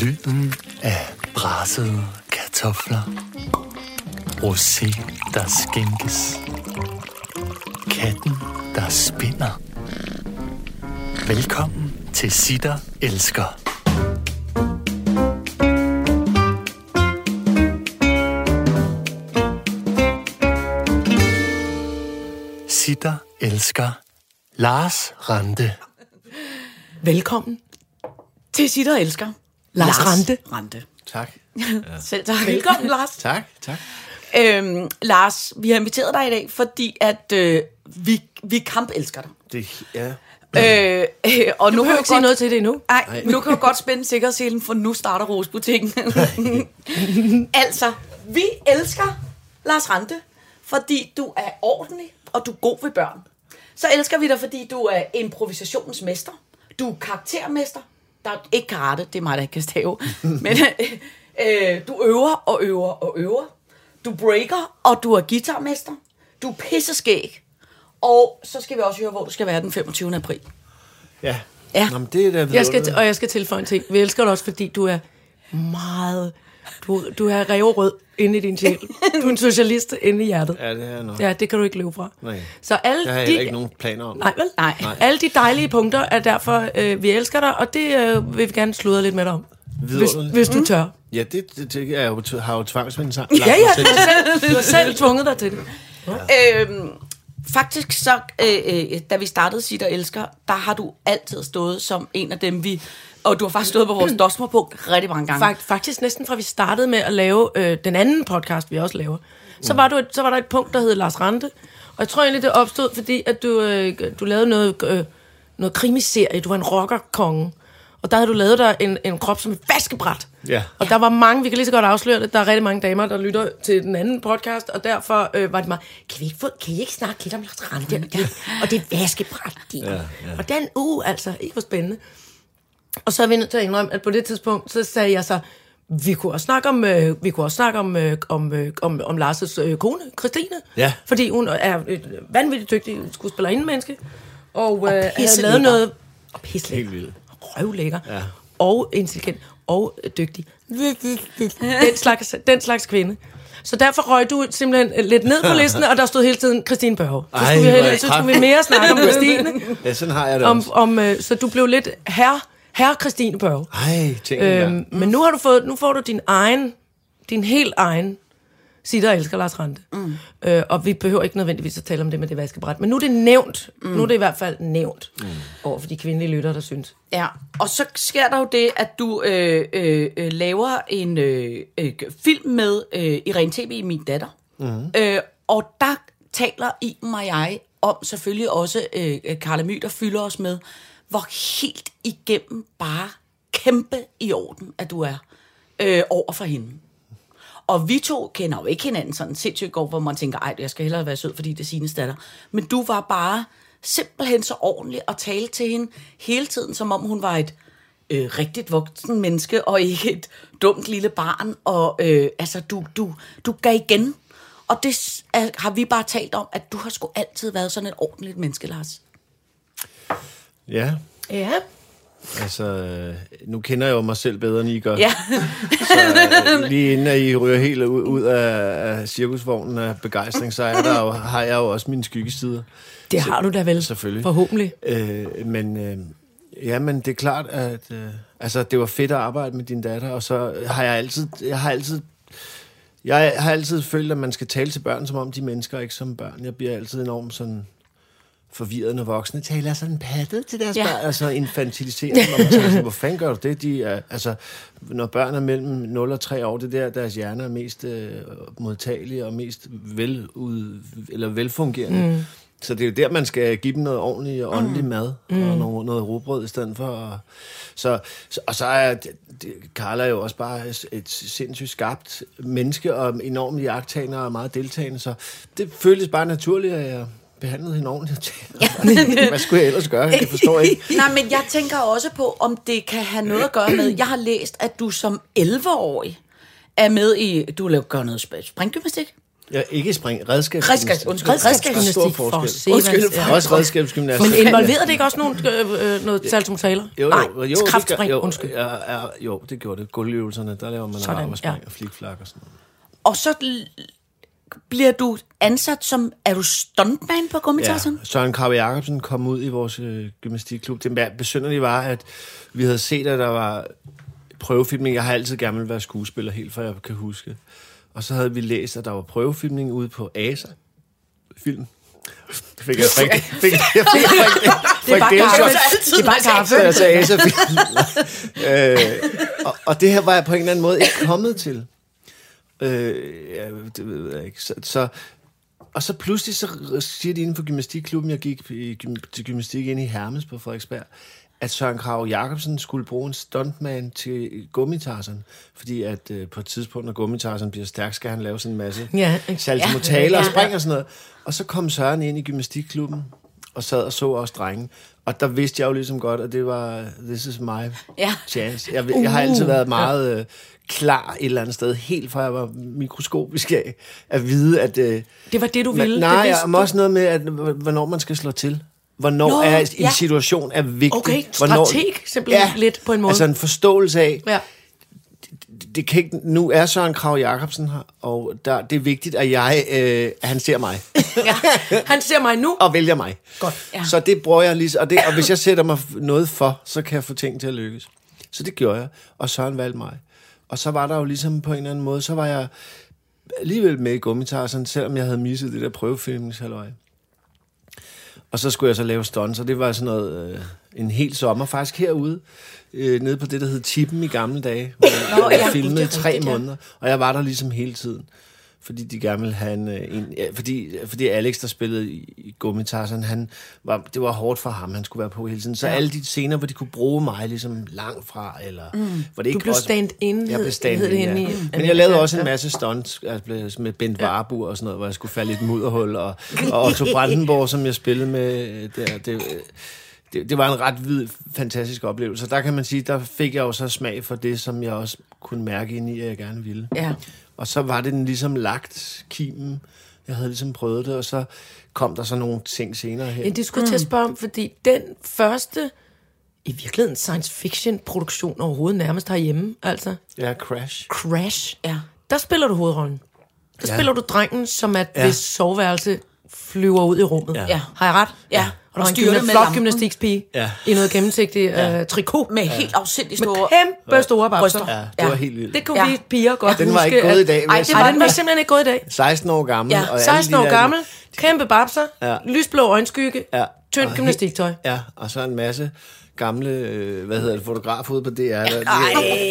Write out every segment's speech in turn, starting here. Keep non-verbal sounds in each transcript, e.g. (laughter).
Lyden af brassede kartofler. Rosé, der skænkes. Katten, der spinder. Velkommen til Sitter Elsker. Sitter Elsker. Lars Rante. Velkommen til Sitter Elsker. Lars, Lars Rante. Rante. Tak. (laughs) Selv tak. Velkommen, Lars. Tak, tak. Øhm, Lars, vi har inviteret dig i dag, fordi at øh, vi, vi kampelsker dig. Det, ja. Øh, øh, og Du nu kan jo ikke sige noget til det endnu. Nej, nu kan du godt spænde sikkerhedsselen, for nu starter rosbutikken. (laughs) altså, vi elsker Lars Rante, fordi du er ordentlig, og du er god ved børn. Så elsker vi dig, fordi du er improvisationsmester. Du er karaktermester. Der er ikke karate, det er mig, der ikke kan stave. (laughs) Men øh, du øver og øver og øver. Du breaker, og du er guitarmester. Du er pisseskæg. Og så skal vi også høre, hvor du skal være den 25. april. Ja. Ja. Nå, men det er da Jeg skal, og jeg skal tilføje en ting. Vi elsker dig også, fordi du er meget... Du, du er revrød inde i din sjæl. (laughs) Du er en socialist inde i hjertet. Ja, det er nok. Ja, det kan du ikke leve fra. Nej. Så alle Jeg har de, heller ikke nogen planer om. Nej, vel? Nej. Nej. Alle de dejlige punkter er derfor, øh, vi elsker dig, og det øh, vil vi gerne sludre lidt med dig om. Hvis, hvis du tør. Ja, det, det, det er jeg jo, har jo tvangsvendt sig. Ja, ja, du har selv, du har selv tvunget dig til det. Øhm, faktisk så, øh, øh, da vi startede Sit og Elsker, der har du altid stået som en af dem, vi... Og du har faktisk stået på vores (clears throat) dosmerpunkt rigtig mange gange. Fakt, faktisk næsten fra vi startede med at lave øh, den anden podcast, vi også laver, så var, du et, så var der et punkt, der hed Lars Rante. Og jeg tror egentlig, det opstod, fordi at du, øh, du lavede noget, øh, noget krimiserie. Du var en rockerkonge. Og der havde du lavet dig en, en krop som et vaskebræt. Ja. Og der var mange, vi kan lige så godt afsløre det, der er rigtig mange damer, der lytter til den anden podcast, og derfor øh, var det meget, kan, vi ikke få, kan I ikke snakke lidt om Lars Rante? Ja. Og det er vaskebræt, ja, ja. Og den uge, altså, ikke hvor spændende. Og så er vi nødt til at indrømme, at på det tidspunkt, så sagde jeg så, vi kunne også snakke om, øh, vi kunne også snakke om, øh, om, øh, om, om Lars' øh, kone, Christine. Ja. Fordi hun er et vanvittigt dygtig skuespillerinde menneske. Og, øh, havde pisselækker. lavet noget... Og pisselækker. Helt vildt. Røvlækker. Ja. Og intelligent. Og øh, dygtig. Den slags, den slags kvinde. Så derfor røg du simpelthen lidt ned på (laughs) listen, og der stod hele tiden Christine Børge. Så Ej, skulle vi, er hellere, det så skulle vi mere snakke om (laughs) Christine. Ja, sådan har jeg det Om, også. om, øh, så du blev lidt herre, herre Christine Børge. Ej, tænk øhm, Øhm, men nu har du fået, nu får du din egen, din helt egen Sitter og elsker Lars Rante. Mm. Øh, og vi behøver ikke nødvendigvis at tale om det med det vaskebræt. Men nu er det nævnt. Mm. Nu er det i hvert fald nævnt mm. over for de kvindelige lyttere, der synes. Ja, og så sker der jo det, at du øh, øh, øh, laver en øh, øh, film med øh, Irene TV, min datter. Mm. Øh, og der taler I og jeg om selvfølgelig også øh, øh, Karla My, der fylder os med, hvor helt igennem bare kæmpe i orden, at du er øh, over for hende. Og vi to kender jo ikke hinanden sådan sindssygt godt, hvor man tænker, ej, jeg skal hellere være sød, fordi det er sine datter. Men du var bare simpelthen så ordentlig og tale til hende hele tiden, som om hun var et øh, rigtigt voksen menneske, og ikke et dumt lille barn. Og øh, altså, du, du, du gav igen. Og det er, har vi bare talt om, at du har sgu altid været sådan et ordentligt menneske, Lars. Ja, Ja. altså, øh, nu kender jeg jo mig selv bedre, end I gør. Ja, Så, øh, lige inden at I ryger helt ud, ud af, af cirkusvognen af begejstring, så er der jo, har jeg jo også mine skyggesider. Det har du da vel. Selvfølgelig. Forhåbentlig. Øh, men øh, ja, men det er klart, at øh, altså, det var fedt at arbejde med din datter, og så har jeg altid, jeg har altid, jeg har altid følt, at man skal tale til børn, som om de er mennesker, ikke som børn. Jeg bliver altid enormt sådan forvirret, når voksne taler sådan pattet til deres Ja. børn, altså infantiliserer dem, og man tænker, hvor fanden gør du det? De er, altså, når børn er mellem 0 og 3 år, det er der, deres hjerner er mest øh, modtagelige og mest velud, eller velfungerende. Mm. Så det er jo der, man skal give dem noget ordentligt og åndelig mm. mad, mm. og noget, noget rugbrød i stedet for. Og, så, og så er det, er jo også bare et sindssygt skabt menneske, og enormt jagttagende og meget deltagende, så det føltes bare naturligt, at jeg behandlede hende ordentligt. (laughs) Hvad skulle jeg ellers gøre? Jeg forstår ikke. (laughs) Nej, men jeg tænker også på, om det kan have noget at gøre med... Jeg har læst, at du som 11-årig er med i... Du laver gør noget sp- springgymnastik. Ja, ikke spring, redskabs. Redskabs- undskyld, Redskabsgymnastik Stor for forskel. Undskyld. Ja. Også redskabsgymnastik. Men involverede det ikke også nogen, øh, øh, noget saltomortaler? Jo, jo, Nej, jo, det kraftspring, jo, undskyld. Ja, ja, jo, det gjorde det. Gulvøvelserne, der laver man Sådan, ramarspring ja. og flikflak og sådan noget. Og så bliver du ansat som, er du stuntman på gummitassen? Ja, Søren Krabbe Jacobsen kom ud i vores øh, gymnastikklub. Det besynderlige var, at vi havde set, at der var prøvefilmning. Jeg har altid gerne vil være skuespiller, helt fra jeg kan huske. Og så havde vi læst, at der var prøvefilmning ude på ASA film. Det fik jeg (laughs) fik, fik, jeg fik, jeg fik, Det er bare kaffe. Det er bare kaffe. Så jeg sagde ASA film. (laughs) øh, og, og det her var jeg på en eller anden måde ikke kommet til. Øh, ja, det ved jeg ikke. Så, så, og så pludselig så siger de inden for gymnastikklubben, jeg gik i, til gymnastik ind i Hermes på Frederiksberg, at Søren Krav Jacobsen skulle bruge en stuntman til gummitarsen. Fordi at øh, på et tidspunkt, når gummitarsen bliver stærk, skal han lave sådan en masse Ja, saltomortaler og Ja. spring og sådan noget. Og så kom Søren ind i gymnastikklubben og sad og så os drenge. Og der vidste jeg jo ligesom godt, at det var, this is my Ja. chance. Jeg, jeg har altid været meget øh, klar et eller andet sted, helt fra jeg var mikroskopisk af, at vide, at... Øh, Det var det, du ville. men, nej, det du. også noget med, at, hvornår man skal slå til. Hvornår Nå, er en ja. situation er vigtig. Okay, hvornår, strateg simpelthen lidt på en måde. Altså en forståelse af, Ja. Det kan ikke, nu er Søren Krav Jacobsen her, og der, det er vigtigt, at jeg, øh, at han ser mig (laughs) ja. Han ser mig nu. og vælger mig. Godt. Ja. Så det bruger jeg lige, og, det, og hvis jeg sætter mig noget for, så kan jeg få ting til at lykkes. Så det gjorde jeg, og Søren valgte mig. Og så var der jo ligesom på en eller anden måde, så var jeg alligevel med i gummitarsen, selvom jeg havde misset det der prøvefilmningshalvøj. Og så skulle jeg så lave stunts, og det var sådan noget, øh, en hel sommer, faktisk herude, øh, nede på det, der hed Tippen i gamle dage, hvor jeg, Nå, jeg ja, filmede i tre måneder, og jeg var der ligesom hele tiden. Fordi de gerne ville have en... øh, en ja, fordi, fordi Alex, der spillede i, i Gummitarsen, han var, det var hårdt for ham, han skulle være på hele tiden. Så ja. alle de scener, hvor de kunne bruge mig ligesom langt fra, eller... Mm. Hvor det ikke Du blev stand-in, Jeg blev hed- stand hed det in, henne ja. Men jeg lavede også en masse stunts altså med Bent Warburg og sådan noget, hvor jeg skulle falde i et mudderhul, og, og Otto Brandenborg, som jeg spillede med øh, der. Det, det, det var en ret vid, fantastisk oplevelse. Der kan man sige, der fik jeg jo så smag for det, som jeg også kunne mærke ind i, at jeg gerne ville. Ja. Og så var det den ligesom lagt kimen. Jeg havde ligesom prøvet det, og så kom der så nogle ting senere her. Ja, det skulle jeg til at spørge om, fordi den første, i virkeligheden science fiction produktion overhovedet nærmest herhjemme, altså Ja, Crash. Crash, Ja. der spiller du hovedrollen. Der Ja. spiller du drengen, som at Ja. hvis soveværelse flyver ud i rummet. Ja. Ja. Har jeg ret? Ja. Og der Og er en gymna- med flot gymnastikspige Ja. i noget gennemsigtigt ja. uh, trikot. Med helt afsindig Med store... kæmpe store bryster. Ja, det Ja. var helt vildt. Det kunne ja. Ja. vi piger godt Den var huske. ikke gået i dag, vil Ej, jeg det var, den var simpelthen ikke gået i dag. 16 år gammel. Ja, og alle 16 de år gammel, kæmpe babser, Ja. lysblå øjenskygge, Ja. tyndt Og gymnastiktøj. helt- Ja, og så en masse gamle, øh, hvad hedder det, fotografer ude på DR. Der, de,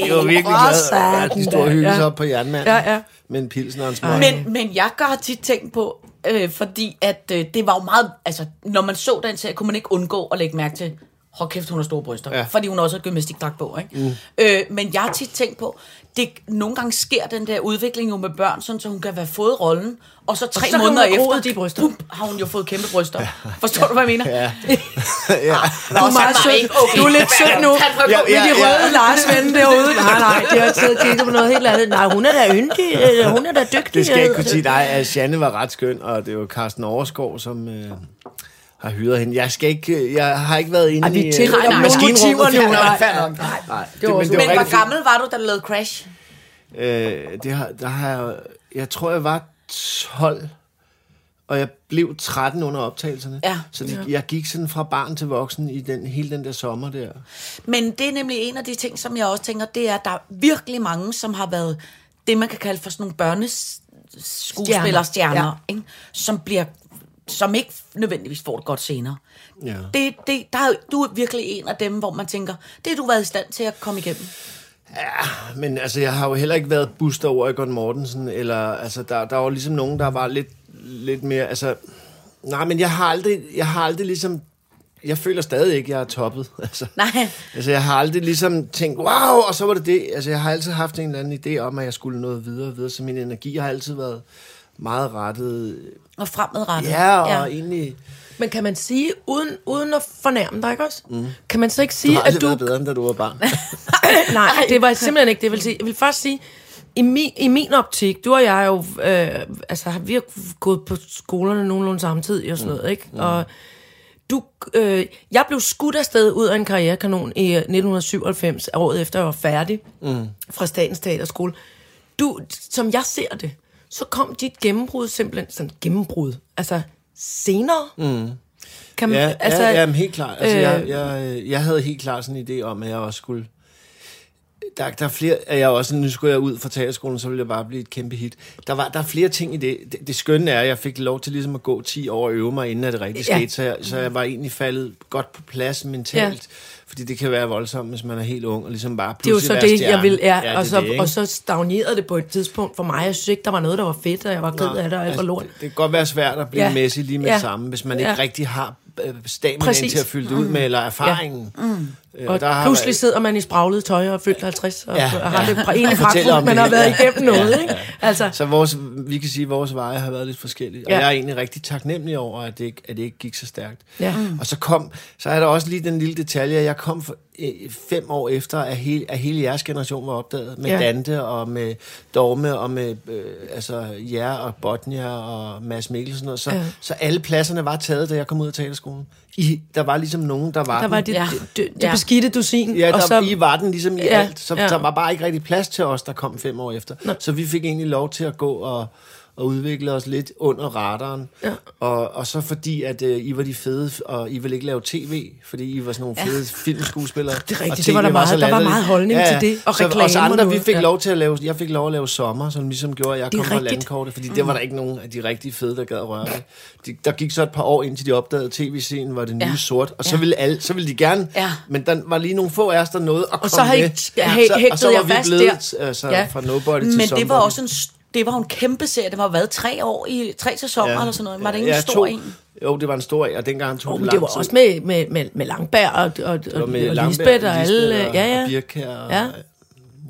de var virkelig glade. Ja, de hyggede da. sig op på jernmanden. Ja, ja. Med en pilsen og en smøg. Men, men jeg har tit tænkt på, øh, fordi at øh, det var jo meget... Altså, når man så den serie, kunne man ikke undgå at lægge mærke til, hold kæft, hun har store bryster. Ja. Ja. Fordi hun også har gymnastikdragt på, ikke? Mm. Øh, men jeg har tit tænkt på, det, nogle gange sker den der udvikling jo med børn, sådan, så hun kan have fået rollen, og så tre så kan hun måneder efter, de bryster. bum, har hun jo fået kæmpe bryster. Ja. Forstår du, hvad jeg mener? Ja. (laughs) Du er meget sød. Okay. Du er lidt sød nu. Ja, Med ja, de ja. røde Lars-vende derude. Nej, nej, det har taget kigget på noget helt andet. Nej, hun er da yndig. øh, Hun er da dygtig. Det skal jeg ikke kunne sige dig, at Janne var ret skøn, og det var Carsten Overskov, som øh, har hyret hende. Jeg, skal ikke, øh, jeg har ikke været inde Ej, vi i øh, tillægger nej, maskinrummet. Nej, nej, nok. nej. Nej, Det var også- det Men hvor gammel var du, da du lavede Crash? Øh, det har, der har jeg, jeg tror, jeg var 12, og jeg blev 13 under optagelserne. Ja. Så det, jeg gik sådan fra barn til voksen i den, hele den der sommer der. Men det er nemlig en af de ting, som jeg også tænker, det er, at der er virkelig mange, som har været det, man kan kalde for sådan nogle børneskuespillerstjerner, Ja. ikke? som bliver som ikke nødvendigvis får det godt senere. Ja. Det, det, der er, du er virkelig en af dem, hvor man tænker, det har du været i stand til at komme igennem. Men altså, jeg har jo heller ikke været Buster Oregon Mortensen, eller altså, der, der var ligesom nogen, der var lidt, lidt mere, altså, nej, men jeg har aldrig, jeg har aldrig ligesom, jeg føler stadig ikke, jeg er toppet, (laughs) altså. Nej. Altså, jeg har aldrig ligesom tænkt, wow, og så var det det. Altså, jeg har altid haft en eller anden idé om, at jeg skulle noget videre og videre, så min energi har altid været meget rettet. Og fremadrettet. Ja, og ja. egentlig... Men kan man sige, uden, uden at fornærme dig, ikke også? Mm. Kan man så ikke Du sige, har at du... været bedre, end da du var barn. (laughs) Nej, det var simpelthen ikke det, jeg vil sige. Jeg vil først sige, i, min, I min optik, du og jeg er jo, øh, altså vi har gået på skolerne nogenlunde samtidig og sådan noget, ikke? Og du, øh, jeg blev skudt afsted ud af en karrierekanon i øh, 1997, året efter jeg var færdig mm. fra Statens Teaterskole. Du, som jeg ser det, så kom dit gennembrud simpelthen, sådan gennembrud, altså senere. Mm. Kan man, Ja, altså, ja, ja men helt klart. Altså, øh, jeg, jeg, jeg havde helt klart sådan en idé om, at jeg også skulle... Der, der er flere... at Jeg også, nu skulle jeg ud fra teaterskolen, så ville jeg bare blive et kæmpe hit. Der, var, der er flere ting i det. det. Det skønne er, at jeg fik lov til ligesom at gå 10 år og øve mig, inden at det rigtig Ja. skete. Så jeg, så jeg var egentlig faldet godt på plads mentalt. Ja. Fordi det kan være voldsomt, hvis man er helt ung, og ligesom bare Det er jo pludselig så det, jeg stjerne. vil, ja, det og, så, det, og så stagnerede det på et tidspunkt for mig. Jeg synes ikke, der var noget, der var fedt, og jeg var ked af det, og alt var lort. Altså, det, det kan godt være svært at blive Ja. ja. messig lige med Ja. samme, hvis man ikke Ja. rigtig har øh, stamina til at fylde det ud med, eller erfaringen. Ja. Mm. Og pludselig sidder man i spraglet tøj og fyldt 50, og Ja, ja, har det ja. egentlig (laughs) Og fortæller pragtfuldt, om man det. har været Ja. igennem noget, ikke? Altså, Så vores, vi kan sige, at vores veje har været lidt forskellige. Og Ja. jeg er egentlig rigtig taknemmelig over, at det ikke, at det ikke gik så stærkt. Ja. Mm. Og så kom, så er der også lige den lille detalje, at jeg kom for, øh, fem år efter, at hele, at hele jeres generation var opdaget. Med Ja. ja. Dante og med Dorme og med øh, altså, jer og Botnia og Mads Mikkelsen. Og så, Ja. ja. så alle pladserne var taget, da jeg kom ud af teaterskolen. I, der var ligesom nogen, der var der var det, Ja. det, det, det Ja. Beskidte dusin, Ja, der, og så. I var den ligesom i Ja, alt, så ja. der var bare ikke rigtig plads til os, der kom fem år efter. Nå. Så vi fik egentlig lov til at gå og, og udvikle os lidt under radaren. Ja. Og, og så fordi, at øh, I var de fede, og I ville ikke lave tv, fordi I var sådan nogle fede ja. filmskuespillere. (laughs) Det er rigtigt, det var der meget- så der var meget holdning til det, og så, reklame os og andre, vi fik ja. lov til at lave, jeg fik lov at lave sommer, som ligesom gjorde, at jeg Det kom rigtigt. landkortet, fordi det var der ikke nogen af de rigtig fede, der gad at røre det. De, der gik så et par år, indtil de opdagede tv-scenen var det nye Ja. ja. sort, og så, Ja. ville alle, så ville de gerne, Ja. men der var lige nogle få af os, der nåede at Og så komme har I med. hæ- Så- og så var jer vi blevet, der. Altså, Ja. ja. fra nobody til Men det var også en, det var jo en kæmpe serie. Det var været tre år i tre sæsoner ja. eller sådan noget. Var det ikke en stor to, en? Jo, det var en stor en, og dengang tog Oh, det lang det var tid. også med, med, med, med Langberg og, og, og, Det var og, med og Langberg, Lisbeth og alle. Lisbeth Ja, ja. Og Birkær og Ja. ja.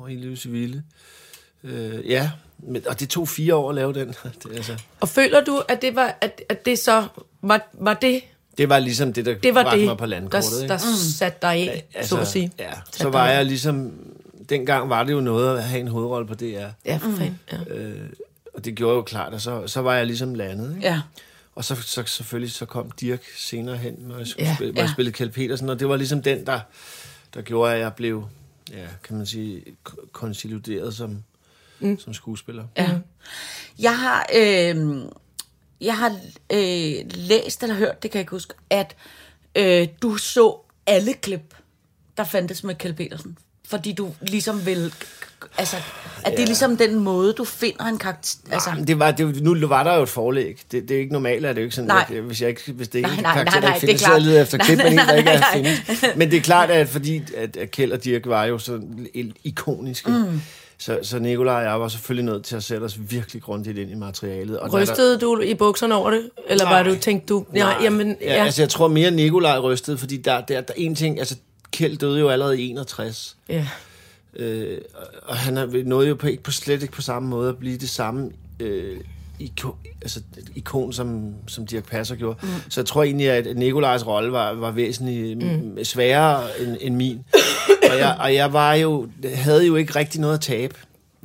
Marie-Louise Ville. Øh, ja, men, og det tog fire år at lave den. (laughs) Det, altså, Og føler du, at det var, at, at det så var, var det, det var ligesom det, der det var bragte det, mig på landkortet. der, ikke? der satte dig af, altså, så at sige? Ja, så var jeg ligesom... Dengang var det jo noget at have en hovedrolle på DR. Ja, for fanden. Ja. Øh, og det gjorde jo klart, at så, så var jeg ligesom landet. Ikke? Ja. Og så, så selvfølgelig så kom Dirk senere hen, når jeg, skulle Ja, spille, hvor jeg ja. spillede Kjeld Petersen, og det var ligesom den, der, der gjorde, at jeg blev, ja, kan man sige, konsolideret som, mm. som skuespiller. Ja. Jeg har, øh, jeg har øh, læst eller hørt, det kan jeg ikke huske, at øh, du så alle klip, der fandtes med Kjeld Petersen. Fordi du ligesom vil... Altså, at det er ligesom den måde, du finder en karakter... Altså, Altså, det var, det, nu var der jo et forlæg. Det, det er ikke normalt, at det er jo ikke sådan, Nej. at, hvis, jeg ikke, hvis det ikke Nej, er en nej, karakter, nej, der nej, ikke det er findes, så er leder efter Nej, klip, men en, nej, der ikke er nej, findes. Men det er klart, at fordi at, at Kjeld og Dirk var jo sådan il- ikoniske, mm. så, så Nicolaj og jeg var selvfølgelig nødt til at sætte os virkelig grundigt ind i materialet. Og når der- Rystede du i bukserne over det? Eller var Nej. du, tænkte du, nej, jamen, ja. ja. Altså, jeg tror mere Nikolaj rystede, fordi der, der, der er en ting, altså Kjeld døde jo allerede i 61, ja. øh, og- han nåede jo på, ikke på slet ikke på samme måde at blive det samme øh, iko, altså, ikon, som, som Dirk Passer gjorde. Mm. Så jeg tror egentlig, at Nikolajs rolle var, var væsentligt mm. sværere end, end min. og, jeg, og jeg var jo, havde jo ikke rigtig noget at tabe.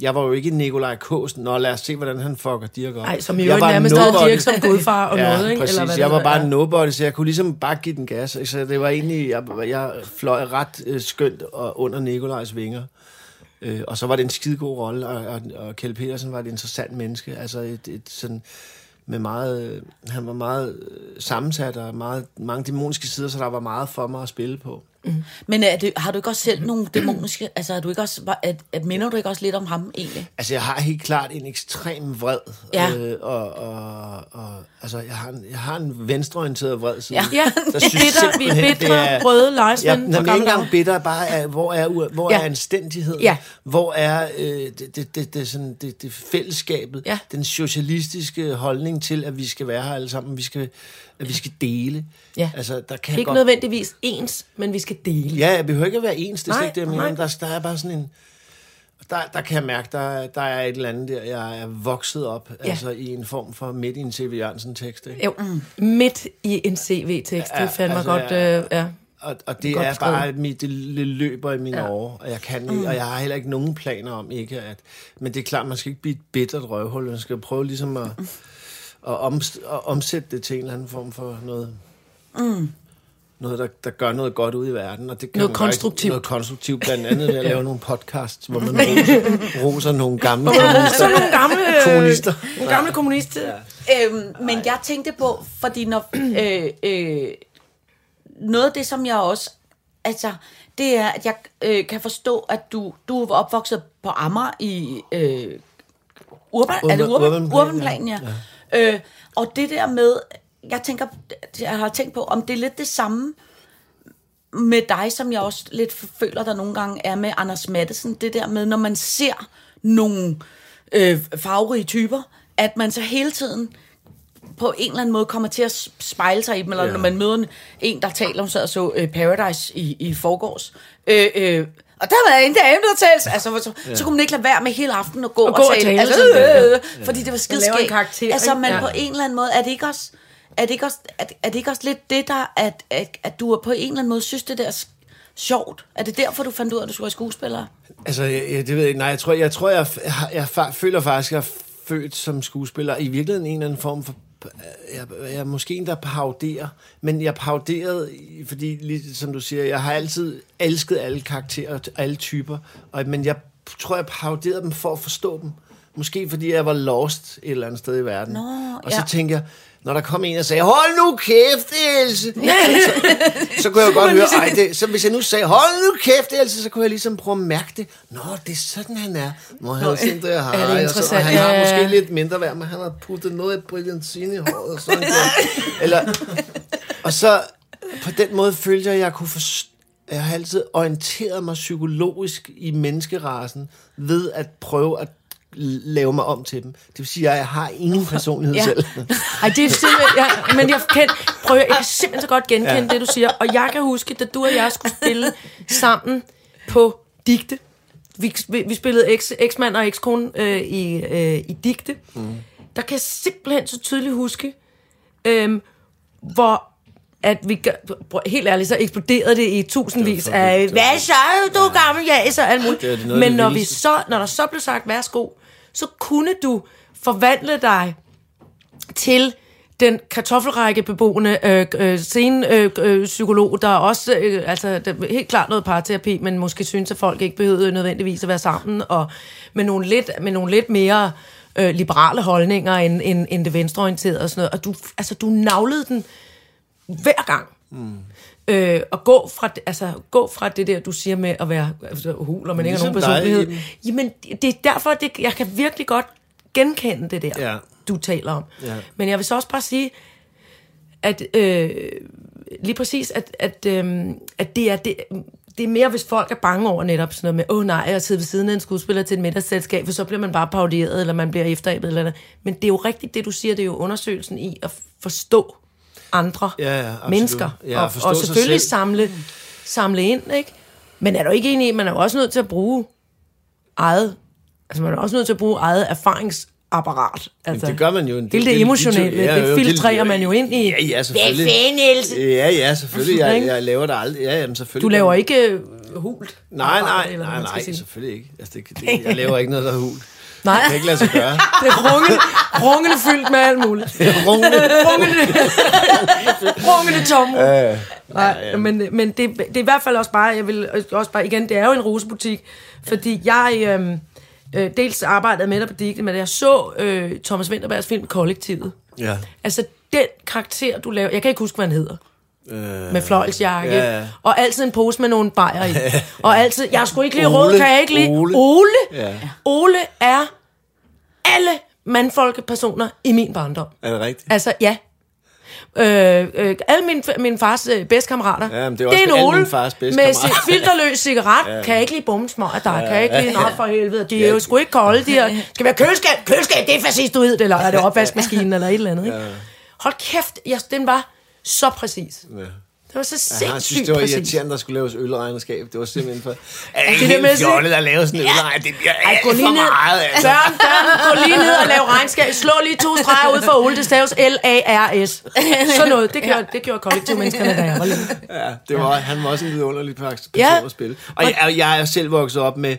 Jeg var jo ikke Nikolaj Kås. Nå, lad os se, hvordan han fucker Dirk op. Ej, som i Jeg var nærmest havde nobody. Dirk som gudfar og (laughs) ja, noget, ikke? Præcis. hvad jeg var bare ja. en nobody, så jeg kunne ligesom bare give den gas. ikke? Så det var egentlig, jeg, jeg fløj ret øh, skønt og under Nikolajs vinger. Øh, og så var det en skidegod rolle, og, og, og Kjeld Petersen var et interessant menneske. Altså et, et sådan med meget, øh, han var meget øh, sammensat og meget, mange dæmoniske sider, så der var meget for mig at spille på. Men er det, har du ikke også selv nogle dæmoniske... Altså, er du ikke også, at, at minder du ikke også lidt om ham, egentlig? Altså, jeg har helt klart en ekstrem vred. Ja. Øh, og, og, og, altså, jeg har en, jeg har en venstreorienteret vred side. Ja. Ja, Der vi er synes bitter, vi er simpelthen, bitre, det er- røde Ja, lejesvend nej, fra men ikke engang bitter, bare er, hvor er, hvor Ja. er anstændigheden? Ja. Hvor er øh, det, det, det, det, sådan, det, det fællesskabet? Ja. Den socialistiske holdning til, at vi skal være her alle sammen, vi skal, at vi skal dele. Ja. Altså, der kan Ikke godt... nødvendigvis ens, men vi skal dele. Ja, jeg behøver ikke at være ens, det er Nej, ikke det, jeg mener. Der, der er bare sådan en... Der, der kan jeg mærke, der, der er et eller andet der, jeg er vokset op, ja. altså i en form for midt i en C.V. Jørgensen-tekst, ikke? Jo, midt i en CV-tekst, det Ja, fandt mig altså, godt, jeg- øh, ja. og, og det Godt er bare, mit, det løber i mine Ja. år, og jeg kan ikke, og jeg har heller ikke nogen planer om ikke at, men det er klart, man skal ikke blive et bittert røvhul, man skal prøve ligesom at, (laughs) at, omst, at omsætte det til en eller anden form for noget, mm. noget der, der gør noget godt ud i verden, og det kan Noget konstruktivt. noget konstruktivt, blandt andet ved at (laughs) lave nogle podcasts, hvor man (laughs) roser, roser nogle gamle kommunister. Sådan nogle gamle Kommunister. Nogle gamle kommunister. Ja. Øhm, men jeg tænkte på, fordi når, (clears throat) øh, øh, noget af det, som jeg også, altså, det er, at jeg øh, kan forstå, at du, du var opvokset på Amager i øh, Urban, er det Urban- Urban, Urban Urban, Plan, ja. ja. Øh, og det der med, jeg tænker, jeg har tænkt på, om det er lidt det samme med dig, som jeg også lidt føler, der nogle gange er med Anders Mattesen, det der med, når man ser nogle øh, farverige typer, at man så hele tiden på en eller anden måde kommer til at spejle sig i dem, eller Ja. når man møder en, der taler om, så, så øh, Paradise i, i forgårs. Øh, øh, og der var en dame, der talte, altså, så, ja. så kunne man ikke lade være med hele aftenen at gå og, gå og tale, tale altså, øh, ja. øh, fordi det var karakter, Altså, man Ja. på en eller anden måde, er det ikke også, er det ikke også, er, er det ikke også lidt det der, at, at, at du på en eller anden måde synes, det der er sjovt? Er det derfor, du fandt ud af, at du skulle være skuespiller? Altså, jeg, jeg, det ved jeg ikke. Nej, jeg tror, jeg, tror, jeg, jeg, jeg, fa- føler faktisk, at jeg er født som skuespiller. I virkeligheden en eller anden form for... Jeg, jeg er måske en, der pauderer, men jeg pauderede, fordi, lige som du siger, jeg har altid elsket alle karakterer, alle typer, og, men jeg tror, jeg pauderede dem for at forstå dem. Måske fordi jeg var lost et eller andet sted i verden. Nå, og ja. så tænker jeg, når der kom en og sagde, hold nu kæft, Else! (laughs) så, så kunne jeg jo godt høre, ej, det, så hvis jeg nu sagde, hold nu kæft, Else, så kunne jeg ligesom prøve at mærke det. Nå, det er sådan, han er. Nå, han tænkt, det jeg har. er og så, og han har måske lidt mindre værd, men han har puttet noget af brillantin i håret. Og sådan der. Eller, og så på den måde følte jeg, at jeg kunne forstå, jeg har altid orienteret mig psykologisk i menneskerasen ved at prøve at lave mig om til dem. Det vil sige, at jeg har ingen personlighed Ja. selv. Ej, det er simpelthen... Jeg, men jeg kan, prøv, jeg kan simpelthen så godt genkende ja. det, du siger. Og jeg kan huske, da du og jeg skulle spille sammen på Digte. Vi, vi, vi spillede eks, eksmand og ekskone øh, i, øh, i Digte. Mm. Der kan jeg simpelthen så tydeligt huske, øh, hvor at vi, gør- helt ærligt, så eksploderede det i tusindvis Det af, det hvad så, du gammel jæs og alt muligt. Det af Men det når, vi så, når der så blev sagt, værsgo, så kunne du forvandle dig til den kartoffelrække beboende øh, øh, scenepsykolog, øh, øh, psykolog, der også, øh, altså der, er helt klart noget parterapi, men måske synes, at folk ikke behøvede nødvendigvis at være sammen, og med nogle lidt, med nogle lidt mere øh, liberale holdninger end, end, end det venstreorienterede og sådan noget. Og du, altså, du navlede den hver gang. Mm. Øh, og gå fra, altså, gå fra det der, du siger med at være altså, hul, og man ikke har nogen Ligesom dig, personlighed. Iben. Jamen, det er derfor, det, jeg kan virkelig godt genkende det der, Ja. du taler om. Ja. Men jeg vil så også bare sige, at øh, lige præcis, at, at, øh, at det er det, det er mere, hvis folk er bange over netop sådan noget med, åh oh, nej, jeg sidder ved siden af en skuespiller til et middagsselskab, for så bliver man bare pauderet, eller man bliver efteræbet, eller noget. Men det er jo rigtigt, det du siger, det er jo undersøgelsen i at forstå andre Ja, ja, absolut. mennesker, Ja, og, og selvfølgelig selv. samle, samle ind, ikke? Men er du ikke enig i, at man er jo også nødt til at bruge eget, altså man er også nødt til at bruge eget erfaringsapparat. Altså, det gør man jo. Hele det emotionelle, det filtrerer man jo ind i. Ja, ja, selvfølgelig. Fanden, Else? Ja, ja, selvfølgelig. Jeg, jeg laver det aldrig. Ja, jamen, selvfølgelig. Du laver ikke øh, hult? Nej, nej, nej, nej, sige. selvfølgelig ikke. Altså, det, det, jeg laver ikke noget, der er hul. Nej, Det kan ikke lade sig gøre. (laughs) det er rungende, rungende fyldt med alt muligt. Rungende. Rungende, rungende tomrum. Nej, men, men det, det er i hvert fald også bare, jeg vil også bare, igen, det er jo en rosebutik, fordi jeg øhm, øh, dels arbejdede med dig på Digte, men jeg så øh, Thomas Winterbergs film Kollektivet. Ja. Altså, den karakter, du laver, jeg kan ikke huske, hvad han hedder. Øh, med fløjlsjakke, ja, ja. og altid en pose med nogle bajer i. (laughs) og altid, jeg skulle ikke lige Ole, råd, kan jeg ikke lige? Ole. Ole, Ja. Ole er alle mandfolkepersoner i min barndom. Er det rigtigt? Altså, ja. Øh, øh, alle mine, min fars øh, bedste kammerater. Ja, men det er også min fars bedste med ci- filterløs cigaret. ja. Kan jeg ikke lige bumse mig af dig? Kan jeg ikke lige... Nå, for helvede. De er jo sgu ikke kolde, de her. Skal vi have køleskab? Køleskab, det er fascistoid. Eller er det opvaskemaskinen, (laughs) eller et eller andet, ikke? Hold kæft, jeg, den var så præcis. Ja. Det var så Ja, sindssygt han synes, det var præcis. irriterende, der skulle laves ølregnskab. Det var simpelthen for... Er det det helt fjollet at lave sådan en ølregn? Det bliver Ej, alt gå for ned. meget, altså. Børn, børn, gå lige ned og lav regnskab. Slå lige to streger ud for Ole. Det staves L-A-R-S. Sådan noget. Det gjorde, det gjorde kollektivmenneskerne, da jeg var lille. Ja, det var, han var også en vidunderlig person Ja. at spille. Og jeg, jeg er selv vokset op med...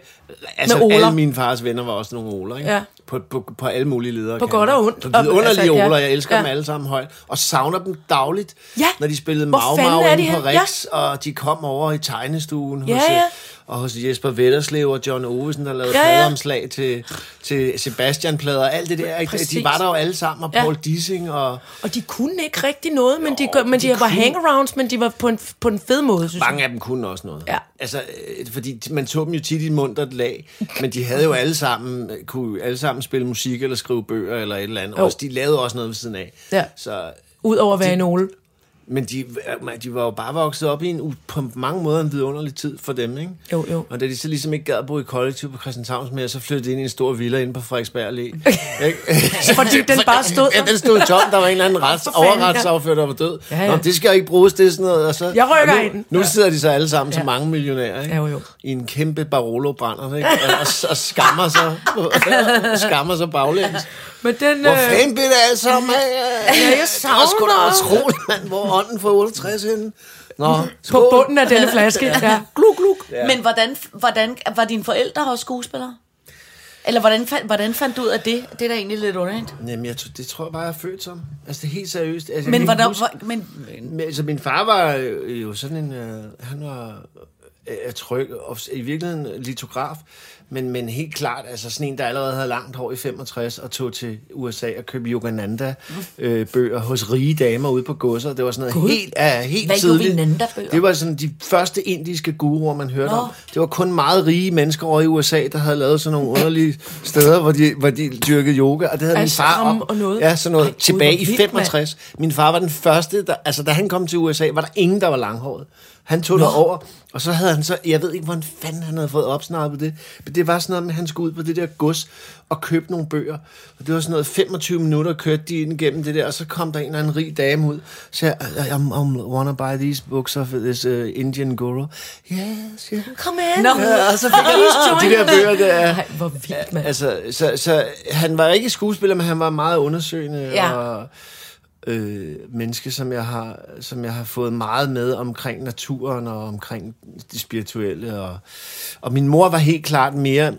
Altså, Med oler. alle mine fars venner var også nogle oler, ikke? Ja. På, på, på alle mulige ledere. På godt og ondt. På vidunderlige Altså, ja. oler. Jeg elsker Ja. dem alle sammen højt. Og savner dem dagligt, Ja. når de spillede Mau Mau de inde på? Rex, og de kom over i tegnestuen Ja, hos, ja. Og hos Jesper Vetterslev og John Ovesen, der lavede Ja, ja, ja. pladeomslag til, til Sebastian-plader og alt det der. Præcis. De var der jo alle sammen, og Ja. Paul Dissing og... Og de kunne ikke rigtig noget, men de, gør- men de, var hangarounds, men de var på en, på en fed måde, synes jeg. Mange af dem kunne også noget. Ja. Altså, øh, fordi man så dem jo tit i muntert lag, men de havde jo alle sammen, kunne alle sammen spille musik eller skrive bøger eller et eller andet. Jo. Også, de lavede også noget ved siden af. Ja. Så, Udover at være en Ole. Men de, øh, de var jo bare vokset op i en på mange måder en vidunderlig tid for dem, ikke? Jo, jo. Og da de så ligesom ikke gad at bo i kollektiv på Christianshavns mere, så flyttede de ind i en stor villa inde på Frederiksberg Allé. (laughs) Fordi den (laughs) bare stod Ja, den stod tom. Der var en eller anden (laughs) rets, overretsaffør, der var død. Ja, Ja. Nå, det skal ikke bruges, det er sådan noget. Og så, Jeg rykker og nu, ind. Nu sidder de så alle sammen ja. Som mange millionærer, ikke? Ja, jo, jo. I en kæmpe Barolo brænder, ikke? Og, og, og, skammer sig, skammer sig baglæns. Men den... Hvor øh, fanden bliver det alt sammen af? Ja, jeg Det var sgu da savner- utroligt, mand. Hvor ånden for 68 henne? Nå, På skål. bunden af denne flaske. Ja. Gluk, gluk. Ja. Men hvordan, hvordan, var dine forældre også skuespillere? Eller hvordan, fandt- hvordan fandt du ud af det? Det er da egentlig lidt underligt. Jamen, jeg, det tror jeg bare, jeg er født som. Altså, det er helt seriøst. Altså, Men, hvordan, huske- hvor, men Men, altså, min far var jo, sådan en... Øh, han var øh, tryg, og i virkeligheden litograf, men, men helt klart, altså sådan en, der allerede havde langt hår i 65 og tog til USA og købte Yogananda øh, hos rige damer ude på godser. Det var sådan noget Gud. helt, ja, helt Hvad tidligt. Yogananda-bøger? Det var sådan de første indiske guruer, man hørte Nå. om. Det var kun meget rige mennesker over i USA, der havde lavet sådan nogle underlige steder, hvor de, hvor de dyrkede yoga, og det havde min far op, og noget. Ja, sådan noget. Ej, tilbage i vildt, 65. Min far var den første, der, altså da han kom til USA, var der ingen, der var langhåret. Han tog derover, og så havde han så, jeg ved ikke, hvordan fanden han havde fået opsnappet det, men det var sådan noget med, at han skulle ud på det der gods og købe nogle bøger. Og det var sådan noget 25 minutter, kørte de ind igennem det der, og så kom der en eller anden rig dame ud, og sagde, I, I'm, I'm wanna buy these books of this uh, Indian guru. Yes, yes. Kom ind. Nå. Ja, og så fik han de der bøger der. Nej, hvor vildt, mand. Altså, så, så han var ikke skuespiller, men han var meget undersøgende Ja. og øh, menneske, som jeg, har, som jeg har fået meget med omkring naturen og omkring det spirituelle. Og, og min mor var helt klart mere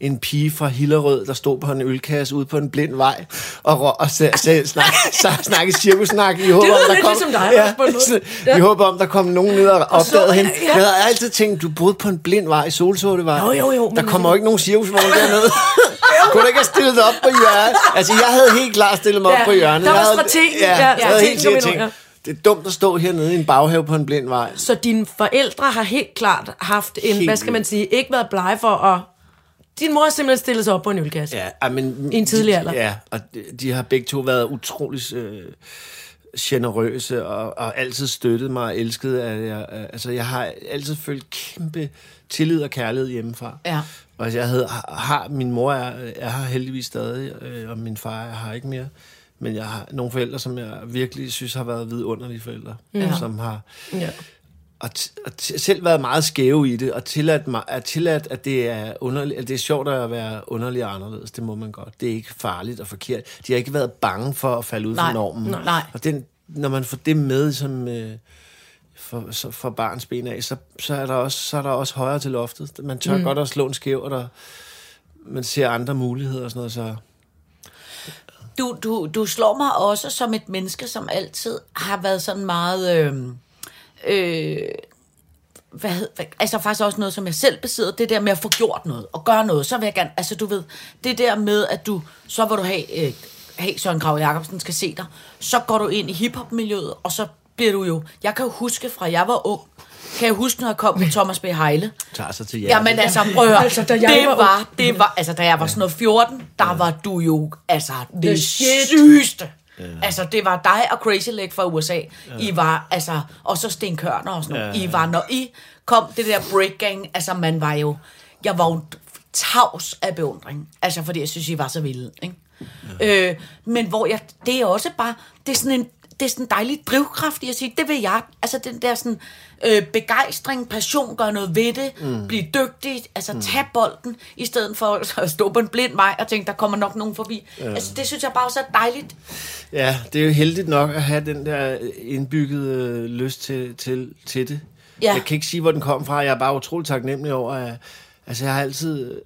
en pige fra Hillerød, der stod på en ølkasse ude på en blind vej og, rå- og sag, sag, snak, snak, snakke cirkussnak. I håber, lyder om, der kom, ligesom dig, ja, også på en måde. sådan, Ja. Vi håber om, der kom nogen ned og opdagede så- hende. ja. Jeg havde altid tænkt, du boede på en blind vej i Solsortevej. Jo, jo, jo, Der kommer jo ikke nogen cirkusvogn dernede. (laughs) Kunne du ikke have stillet dig op på hjørnet? Altså, jeg havde helt klart stillet mig Ja, op på hjørnet. der var strategen. Ja, Ja, jeg havde helt sikkert tænkt, det er dumt at stå hernede i en baghave på en blind vej. Så dine forældre har helt klart haft en, Helt hvad skal man sige, ikke været blege for at... Din mor har simpelthen stillet sig op på en ølkasse. Ja, ej, men, I en tidlig alder. Ja, og de, de har begge to været utrolig øh, generøse og, og altid støttet mig og elsket. At jeg, øh, altså, jeg har altid følt kæmpe tillid og kærlighed hjemmefra. Ja. Og jeg havde, har, min mor er, er her heldigvis stadig, øh, og min far er her ikke mere. Men jeg har nogle forældre, som jeg virkelig synes har været vidunderlige forældre. Ja. Som har Ja. og, og selv været meget skæve i det, og tilladt, mig, at, tilladt at, det er underligt, at det er sjovt at være underlig og anderledes. Det må man godt. Det er ikke farligt og forkert. De har ikke været bange for at falde ud Nej, fra normen. Nej. Og den, når man får det med som, øh, for, så, for barns ben af, så, så, er der også, så er der også højere til loftet. Man tør mm. godt at slå en skæv, og der, man ser andre muligheder og sådan noget. Så du, du, du slår mig også som et menneske, som altid har været sådan meget... Øh, øh, hvad, hvad, altså faktisk også noget, som jeg selv besidder, det der med at få gjort noget, og gøre noget, så vil jeg gerne, altså du ved, det der med, at du, så vil du have, øh, have Søren Grav Jacobsen skal se dig, så går du ind i hiphop-miljøet, og så bliver du jo, jeg kan jo huske fra jeg var ung, kan jeg huske, når jeg kom på Thomas B. Heile, tager sig til. Jamen altså, prøv at. Altså, da jeg det var var, det var, altså, da jeg var sådan noget 14, der var du jo, altså, det shit. sygeste. Altså, det var dig og Crazy Leg fra USA. I var, altså, og så Sten Kørner og sådan noget. I var, når I kom, det der break gang, altså, man var jo, jeg var jo tavs af beundring. Altså, fordi jeg synes, I var så vilde, ikke? Øh, men hvor jeg, det er også bare, det er sådan en, det er sådan en dejlig drivkraft i at sige, det vil jeg. Altså den der sådan øh, begejstring, passion, gøre noget ved det, mm. blive dygtig, altså mm. tage bolden, i stedet for at (laughs) stå på en blind vej og tænke, der kommer nok nogen forbi. Ja. Altså det synes jeg bare også er dejligt. Ja, det er jo heldigt nok at have den der indbyggede øh, lyst til, til, til det. Ja. Jeg kan ikke sige, hvor den kom fra. Jeg er bare utrolig taknemmelig over, at altså, jeg har altid...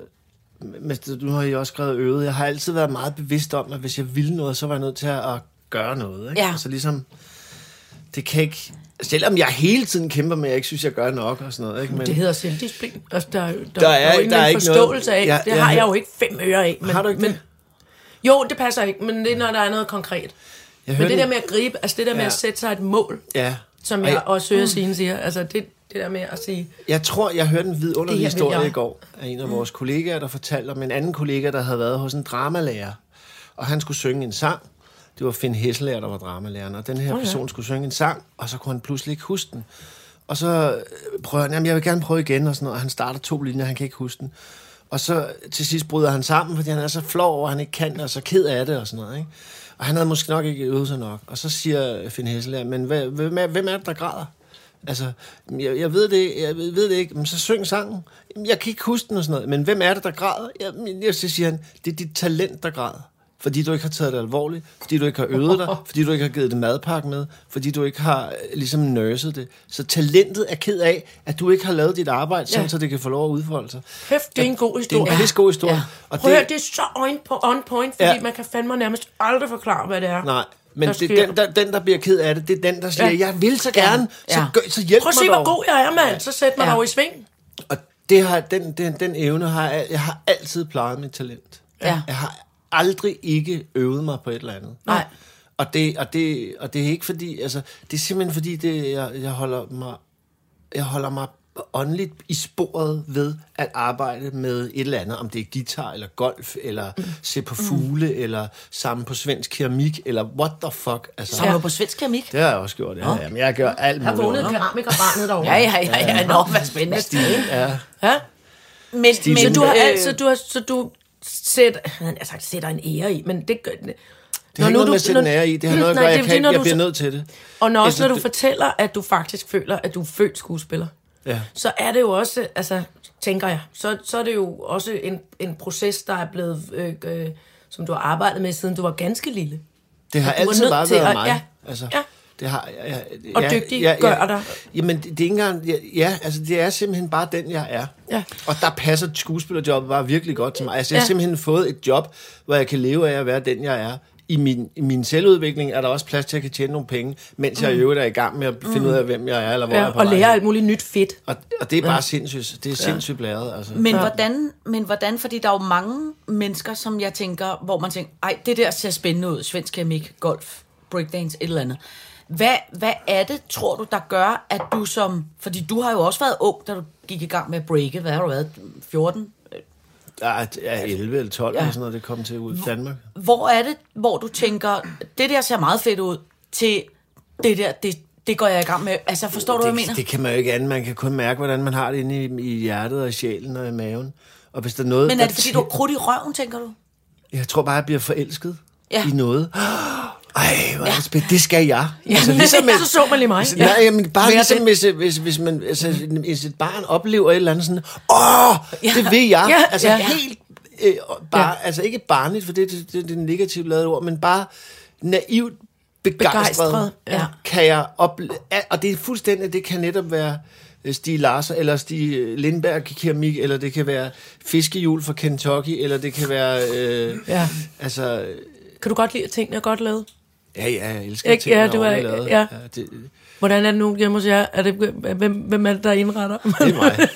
Men du har jo også skrevet øvet. Jeg har altid været meget bevidst om, at hvis jeg ville noget, så var jeg nødt til at gøre noget. Ikke? Ja. Altså ligesom... Det kan ikke... Selvom jeg hele tiden kæmper med, at jeg ikke synes, jeg gør nok og sådan noget. Ikke? Men, Det hedder selvdisciplin. Altså, der, der, Der der, er- er, der er der er ikke en forståelse noget- af. Ja, det ja. har jeg jo ikke fem øre af. Men, Har du ikke men, det? Jo, det passer ikke, men det er, når der er noget konkret. jeg Men det der med at gribe, altså det der med Ja. at sætte sig et mål, Ja. som Og jeg jeg- også hører Signe siger, altså det, det der med at sige, Jeg tror, jeg hørte en vidunderlig Det historie jeg. i går af en af vores kollegaer, der fortalte om en anden kollega, der havde været hos en dramalærer. Og han skulle synge en sang. Det var Finn Hesselager, der var dramalæreren. Og den her ja. person skulle synge en sang, og så kunne han pludselig ikke huske den. Og så øh, prøver han, jamen jeg vil gerne prøve igen, og sådan noget. Og han starter to linjer, han kan ikke huske den. Og så til sidst bryder han sammen, fordi han er så flov over, at han ikke kan, og så ked af det og sådan noget. Ikke? Og han havde måske nok ikke øvet sig nok. Og så siger Finn Hesselager, men hvad, hvem, er, hvem er det, der græder? Altså, jeg, jeg ved det, jeg ved det ikke, men så syng sangen. Jeg kan ikke huske den og sådan noget, men hvem er det, der græder? Jamen, jeg, så siger han, det er dit talent, der græder. Fordi du ikke har taget det alvorligt, fordi du ikke har øvet dig, (laughs) fordi du ikke har givet det madpakke med, fordi du ikke har øh, ligesom nurset det. Så talentet er ked af, at du ikke har lavet dit arbejde, Ja. så det kan få lov at udfolde sig. Hæft, det er en god Det er historie. en pisse god historie. Ja. Og Prøv at høre, det, det er så on, på, on point, fordi Ja. ja. man kan fandme nærmest aldrig forklare, hvad det er. nej, men der det, den, der, den, der bliver ked af det, det er den, der siger, Ja. jeg vil så gerne, så, Ja. gør, så hjælp Prøv at mig se, hvor god jeg er, mand. Så sæt mig Ja. ja. dog i sving. Og det har, den, den, den evne har jeg, jeg har altid plejet mit talent. Ja. Jeg har aldrig ikke øvet mig på et eller andet. Nej. Og det, og det, og det er ikke fordi, altså, det er simpelthen fordi, det, jeg, jeg, holder mig, jeg holder mig åndeligt i sporet ved at arbejde med et eller andet, om det er guitar, eller golf, eller Mm. se på fugle, eller samle på svensk keramik, eller what the fuck. Altså, Som ja. på svensk keramik. Det har jeg også gjort, ja. ja. Men jeg gør alt muligt. vågnede keramikkerbarnet derovre. Ja, ja, ja, ja. Nå, hvad spændende. Ja. ja? Men. Så men, du har øh, altid, du har, så du sætter, jeg har sagt, sætter en ære i, men det gør, Det har ikke noget med at sætte en ære i. Det har (clears throat) noget at gøre, jeg, det kan, jeg du bliver nødt til det. Og når også Altså, når du det- fortæller, at du faktisk føler, at du er født skuespiller, Ja. så er det jo også, altså, tænker jeg, så, så er det jo også en, en proces, der er blevet, øh, øh, som du har arbejdet med, siden du var ganske lille. Det har du altid bare været mig. ja, Altså, ja. Det har, ja, ja, Og ja, dygtiggør ja, ja. dig. Jamen, det, det er ikke engang... Ja, ja, altså, det er simpelthen bare den, jeg er. Ja. Og der passer skuespillerjobbet bare virkelig godt til mig. Altså, jeg har Ja. simpelthen fået et job, hvor jeg kan leve af at være den, jeg er. I min, I min selvudvikling er der også plads til, at jeg kan tjene nogle penge, mens jeg i øvrigt er i gang med at finde ud af, hvem jeg er, eller hvor jeg Ja, er på og lære alt muligt nyt fedt. Og, og det er bare sindssygt. Det er sindssygt blæret, altså. Men, hvordan, men hvordan, fordi der er jo mange mennesker, som jeg tænker, hvor man tænker, ej, det der ser spændende ud, svensk keramik, golf, breakdance, et eller andet. Hvad, hvad er det, tror du, der gør, at du som, fordi du har jo også været ung, da du gik i gang med at breake, hvad har du været, 14? Der er, er 11 eller 12 Ja. eller sådan noget, det kom til ud i Danmark. Hvor er det, hvor du tænker, det der ser meget fedt ud, til det der, det, det går jeg i gang med. Altså, forstår du, hvad jeg mener? det, det kan man jo ikke andet. Man kan kun mærke, hvordan man har det inde i, i hjertet og i sjælen og i maven. Og hvis der er noget, Men er det, fordi du har krudt i røven, tænker du? Jeg tror bare, jeg bliver forelsket Ja. ja. i noget. Ej, hvor det spændende. Det skal jeg. Altså, (laughs) ligesom så så man lige mig. Ja. Nej, men bare Være ligesom, hvis, hvis, hvis, man, altså, hvis et barn oplever et eller andet sådan, åh, det vil jeg. Ja, altså ja. helt, øh, bare, altså ikke barnligt, for det, det, det, det er negativt lavet ord, men bare naivt begejstret, Begejstret, ja. kan jeg opleve, og det er fuldstændig, det kan netop være øh, Stig Larsen, eller Stig øh, Lindberg keramik, eller det kan være fiskehjul fra Kentucky, eller det kan være, øh, Ja. altså, Kan du godt lide, tingene er godt lavet? Ja, ja, jeg elsker Ikke? ting, Ja, der det var- lavet. ja. det, Hvordan er det nu hjemme hos jer? Er det, hvem, hvem er det, der indretter? det er mig.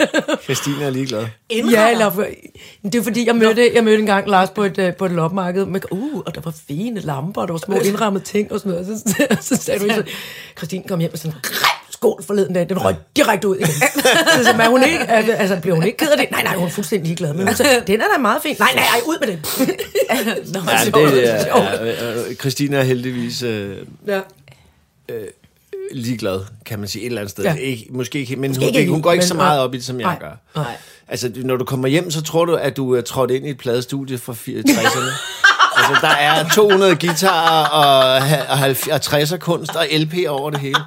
Christine er ligeglad. Ja, eller, det er fordi, jeg mødte, jeg mødte engang Lars på et, øh, på et lopmarked, med, uh, og der var fine lamper, og der var små indrammede ting og sådan noget. Og så, så sagde du, så, (laughs) Christine kom hjem med sådan en skål forleden dag, den røg direkte ud igen. (laughs) så, så men hun ikke, altså, blev hun ikke ked af det? Nej, nej, hun er fuldstændig ligeglad. Men hun sagde, (laughs) den er da meget fin. Nej, nej, ej, ud med den. (laughs) Nå, Ja, sjovt. det er, ja, øh, Christine er heldigvis øh, ja. ligeglad, kan man sige, et eller andet sted. Ja. Ikke, måske ikke, men Måske hun, ikke ikke, hun går ikke helt, så men- meget op i det, som jeg Nej. gør. Nej. Altså, når du kommer hjem, så tror du, at du er trådt ind i et pladestudie fra 60'erne. Altså, der er 200 guitarer og, og, 70 og 60'er kunst og LP over det hele.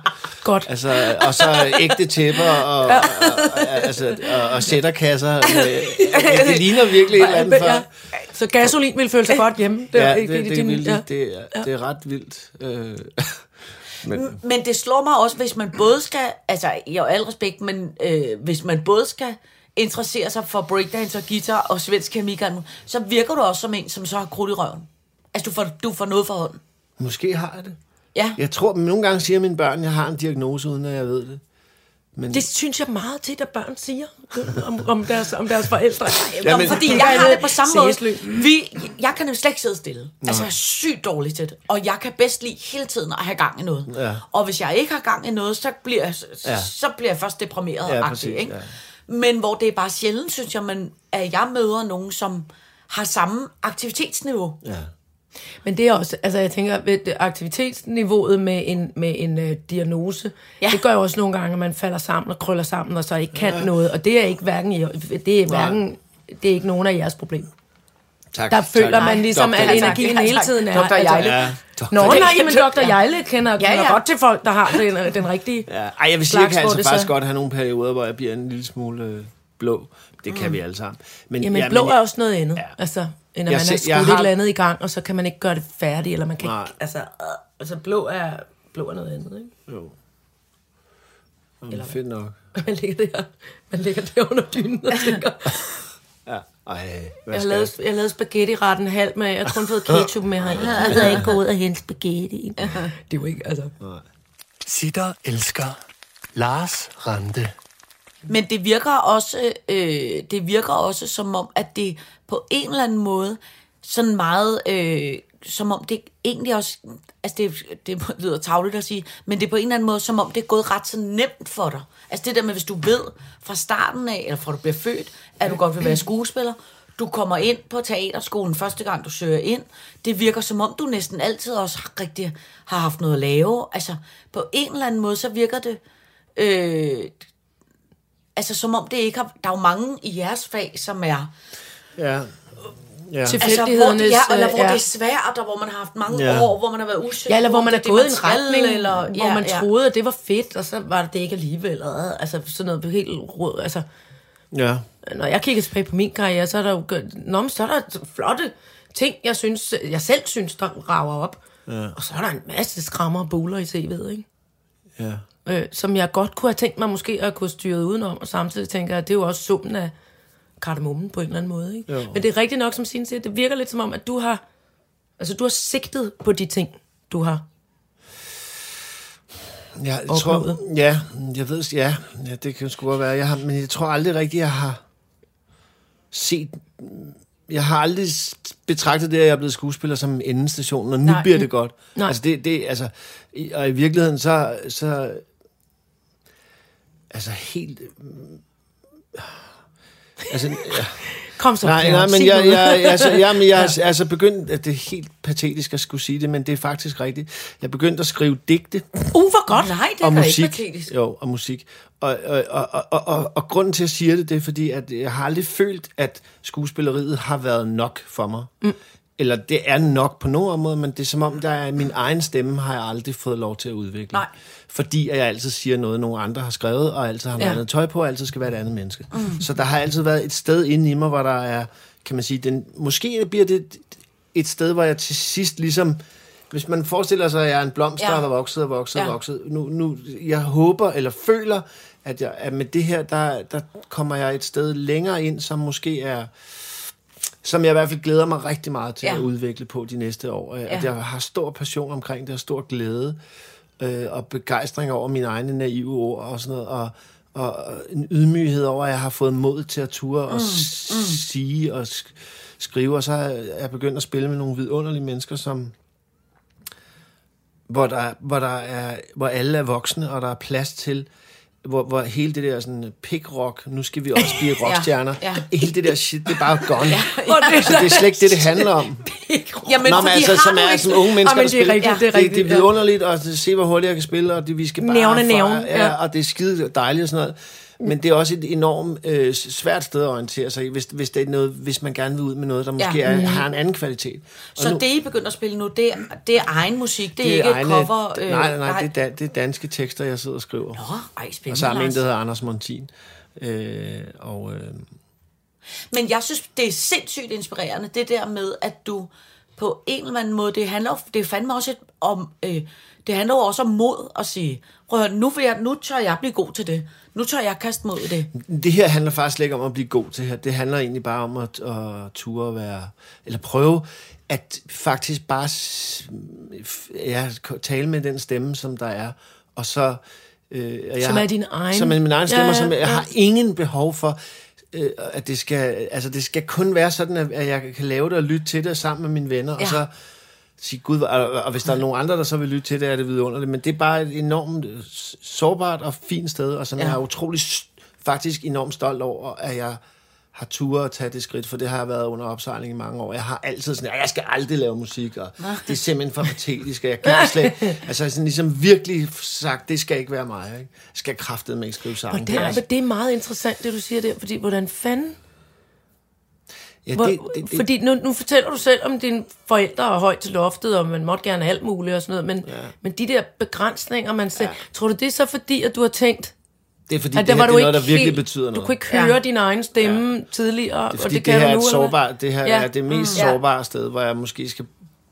Godt. Altså, og så ægte tæpper og, og, og, altså, og, og sætterkasser. (laughs) Øh, Det ligner virkelig et eller andet Ja. før. Så gasolin vil føle sig godt hjemme. Ja, er det, ikke det, det, er din- vildt. ja. Det, er, det er ret vildt. Øh, (laughs) men, Men det slår mig også, hvis man både skal, altså har al respekt, men øh, hvis man både skal interessere sig for breakdance og guitar og svensk muligt, så virker du også som en, som så har krudt i røven. Altså du får, du får noget for hånden. måske har jeg det. Ja. Jeg tror, nogle gange siger mine børn, at jeg har en diagnose, uden at jeg ved det. Men, Det synes jeg meget tit, at børn siger om, om, deres, om deres forældre. Ja, men- fordi jeg har det på samme måde. Vi, jeg kan nemlig slet ikke sidde stille. Altså, jeg er sygt dårlig til det. Og jeg kan bedst lide hele tiden at have gang i noget. Ja. Og hvis jeg ikke har gang i noget, så bliver, jeg- Ja. så bliver jeg først deprimeret. Ja, præcis, ikke? ja. Men hvor det er bare sjældent, synes jeg, man, at jeg møder nogen, som har samme aktivitetsniveau. ja. Men det er også, altså jeg tænker, ved aktivitetsniveauet med en, med en øh, diagnose, ja. Ja. det gør jo også nogle gange, at man falder sammen og krøller sammen, og så ikke kan ja. noget. Og det er ikke hverken, det er hverken, det er ikke nogen af jeres problem. Tak, Der føler tak. man ligesom, Doktor. at Ja, energien Ja, hele tiden er... Dr. Hjejle. Ja, doktor. Nå, nej, men Dr. Ja. Hjejle kender, kender Ja, ja. godt til folk, der har den, den rigtige... Ja, ej, jeg vil sige, slags, jeg kan altså det faktisk så- godt have nogle perioder, hvor jeg bliver en lille smule øh, blå. Det kan vi alle sammen. Men, Jamen, ja, blå men, er også noget andet. Ja. Ja. Altså, end at Jeg man se- har skudt jeg har... et eller andet i gang, og så kan man ikke gøre det færdigt, eller man kan Nej. ikke... Altså, øh, altså blå, er, blå er noget andet, ikke? Jo. Jamen, fedt nok. (laughs) Man ligger der, man ligger der under dynen og tænker... Ja. Ej, hvad Jeg lavet, jeg lavet spaghetti-retten halv med, jeg har kun fået (laughs) ketchup med her. Jeg gider ikke gå ud og hente spaghetti. (laughs) Det er jo ikke, altså... Sitter elsker Lars Rante. Men det virker også, øh, det virker også som om, at det på en eller anden måde, sådan meget, øh, som om det egentlig også, altså det, det lyder tavligt at sige, men det er på en eller anden måde, som om det er gået ret så nemt for dig. Altså det der med, hvis du ved fra starten af, eller fra du bliver født, at du godt vil være skuespiller, du kommer ind på teaterskolen første gang, du søger ind. Det virker som om, du næsten altid også har, rigtig har haft noget at lave. Altså, på en eller anden måde, så virker det... Øh, altså, som om det ikke har... Der er jo mange i jeres fag, som er... Ja. Ja. Altså, hvor, Tilfældighedernes... ja, eller hvor øh, det er svært, og hvor man har haft mange Ja. ja. år, hvor man har været usikker Ja, eller hvor man er det det, gået i en retning, eller, eller, hvor ja, man ja. troede, at det var fedt, og så var det det ikke alligevel. Og, altså sådan noget helt råd. Altså, ja. når jeg kigger tilbage på min karriere, så er der jo, nå, men så er der flotte ting, jeg, synes, jeg selv synes, der rager op. Ja. Og så er der en masse skrammer og buler i CV'et, ikke? Ja. øh, som jeg godt kunne have tænkt mig måske at kunne styre udenom, og samtidig tænker jeg, at det er jo også summen af kardemommen på en eller anden måde. Ikke? Jo. Men det er rigtigt nok, som Signe siger, det virker lidt som om, at du har, altså, du har sigtet på de ting, du har. Ja, jeg Opnået. tror, ja, jeg ved, ja, ja, det kan sgu godt være. Jeg har, men jeg tror aldrig rigtigt, jeg har set... Jeg har aldrig betragtet det, at jeg er blevet skuespiller som en endestation, og nu Nej. bliver det godt. Nej. Altså, det, det, altså, i- og i virkeligheden, så, så altså helt... Altså, ja. Kom så, Nej, nej, men jeg, jeg, altså, ja, men jeg har altså begyndt, at det er helt patetisk at skulle sige det, men det er faktisk rigtigt. Jeg begyndte at skrive digte Uh, hvor godt. Nej, det er og musik. ikke patetisk. Jo, og musik. Og, og, og, og, og, og, og grunden til, at jeg siger det, det er fordi, at jeg har aldrig følt, at skuespilleriet har været nok for mig. Mm. Eller det er nok på nogen måde, men det er som om, der er min egen stemme, har jeg aldrig fået lov til at udvikle. Nej. Fordi at jeg altid siger noget, nogle andre har skrevet, og altid har noget Ja. andet tøj på, og altid skal være et andet menneske. Mm. Så der har altid været et sted inde i mig, hvor der er, kan man sige, den, måske bliver det et sted, hvor jeg til sidst ligesom, hvis man forestiller sig, at jeg er en blomst, der Ja. har vokset og vokset og Ja. vokset. Nu, nu, jeg håber eller føler, at, jeg, at med det her, der, der kommer jeg et sted længere ind, som måske er som jeg i hvert fald glæder mig rigtig meget til Ja. at udvikle på de næste år. Ja. At jeg har stor passion omkring det, og stor glæde øh, og begejstring over mine egne naive ord og sådan noget, og, og, og en ydmyghed over, at jeg har fået mod til at ture og mm, mm. sige og sk- skrive, og så er jeg begyndt at spille med nogle vidunderlige mennesker, som hvor der, hvor der er, hvor alle er voksne, og der er plads til, hvor, hvor hele det der sådan pick-rock, nu skal vi også blive (laughs) rockstjerner, ja. ja. hele det der shit, det er bare gone. (laughs) Ja, ja. (laughs) Så det er slet ikke det, det handler om. Jamen, Nå, men fordi altså, som er som unge mennesker, men der det er spiller. rigtigt, det er det, det rigtigt, er ja. vidunderligt, og se, hvor hurtigt jeg kan spille, og det, vi skal bare... Nævne, for- nævne, Ja, ja. og det er skide dejligt og sådan noget. Men det er også et enormt øh, svært sted at orientere sig i, hvis, hvis, det er noget, hvis man gerne vil ud med noget, der måske Ja. er, har en anden kvalitet. Og Så nu- det, I begynder at spille nu, det er, det er egen musik, det er, ikke egne- cover... nej, nej, nej, det er, det er danske tekster, jeg sidder og skriver. Nå, ej, spændende, og sammen med en, der hedder Anders Montin. Øh, og, øh, Men jeg synes, det er sindssygt inspirerende, det der med, at du på en eller anden måde, det handler, det fandme også et, om, øh, det handler jo også om mod at sige, prøv at høre, nu, vil jeg, nu tør jeg blive god til det. Nu tør jeg kaste mod i det. Det her handler faktisk slet ikke om at blive god til her. Det handler egentlig bare om at, at ture at være... Eller prøve at faktisk bare ja, tale med den stemme, som der er. Og så... Øh, og jeg Som er din egen. Som er min egen stemme, Ja, ja, ja, som jeg har ingen behov for øh, at det skal, altså det skal kun være sådan, at at jeg kan lave det og lytte til det sammen med mine venner, ja. Og så sige, gud, og, og hvis der er nogen andre, der så vil lytte til det, er det vidunderligt, men det er bare et enormt øh, sårbart og fint sted, og som ja. Jeg er utrolig, faktisk enormt stolt over, at jeg har tur at tage det skridt, for det har jeg været under opsejling i mange år. Jeg har altid sådan, "Ja, jeg skal aldrig lave musik, og det er simpelthen for patetisk, og jeg kan slet, (laughs) altså sådan ligesom virkelig sagt, det skal ikke være mig, ikke? Jeg skal kraftedeme ikke skrive sange. Det, er, det er meget interessant, det du siger der, fordi hvordan fanden... ja, det, det, det, fordi nu, nu fortæller du selv om dine forældre er højt til loftet, og man måtte gerne alt muligt og sådan noget, men, ja. men de der begrænsninger, man selv... Ja. Tror du, det er så fordi, at du har tænkt, det er fordi, at det, her, var det er noget, der virkelig helt, betyder noget. Du kunne ikke høre Ja. din egen stemme ja. tidligere, Det er og fordi, det det, kan her du er nu, et sårbart, det her Ja. er det mest mm. sårbare sted, hvor jeg måske skal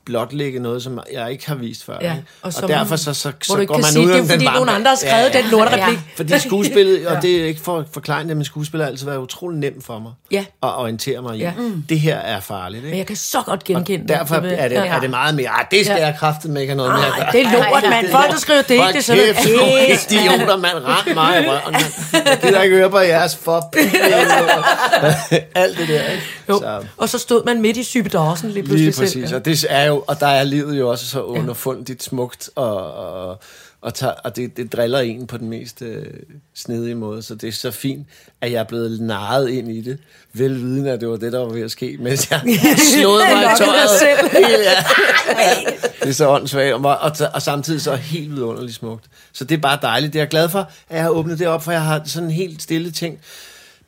blotlægge noget, som jeg ikke har vist før. Ja, ikke? og Og, derfor så, så, så ikke går man sige, ud det er fordi den varme. nogen andre har skrevet den lortereplik. Fordi skuespillet, (laughs) og det er ikke for at forklare det, men skuespillet har altid været utrolig nemt for mig Ja. at orientere mig i. Ja. Det her er farligt, Men ikke? jeg kan så godt genkende Og derfor er det, er det meget mere, ah, det skal Ja. jeg kraftet med ikke noget med at det er lort, mand. Folk, der skriver det, Hold det er sådan kæft, noget pis. idioter, mand. Rend mig i røven. Jeg gider ikke høre på jeres for. (laughs) Alt det der, ikke? Jo. Så- Og så stod man midt i sybedåsen lige pludselig Lige selv. præcis, og, det er jo, og der er livet jo også så underfundigt smukt, og, og, og, tager, og det, det driller en på den mest øh, snedige måde, så det er så fint, at jeg er blevet narret ind i det, velvidende, at det var det, der var ved at ske, mens jeg (laughs) slåede mig i tøjet. selv. (laughs) Ja. Det er så åndssvagt, og, og, og samtidig så helt vidunderligt smukt. Så det er bare dejligt. Det er jeg glad for, at jeg har åbnet det op, for jeg har sådan helt stille ting.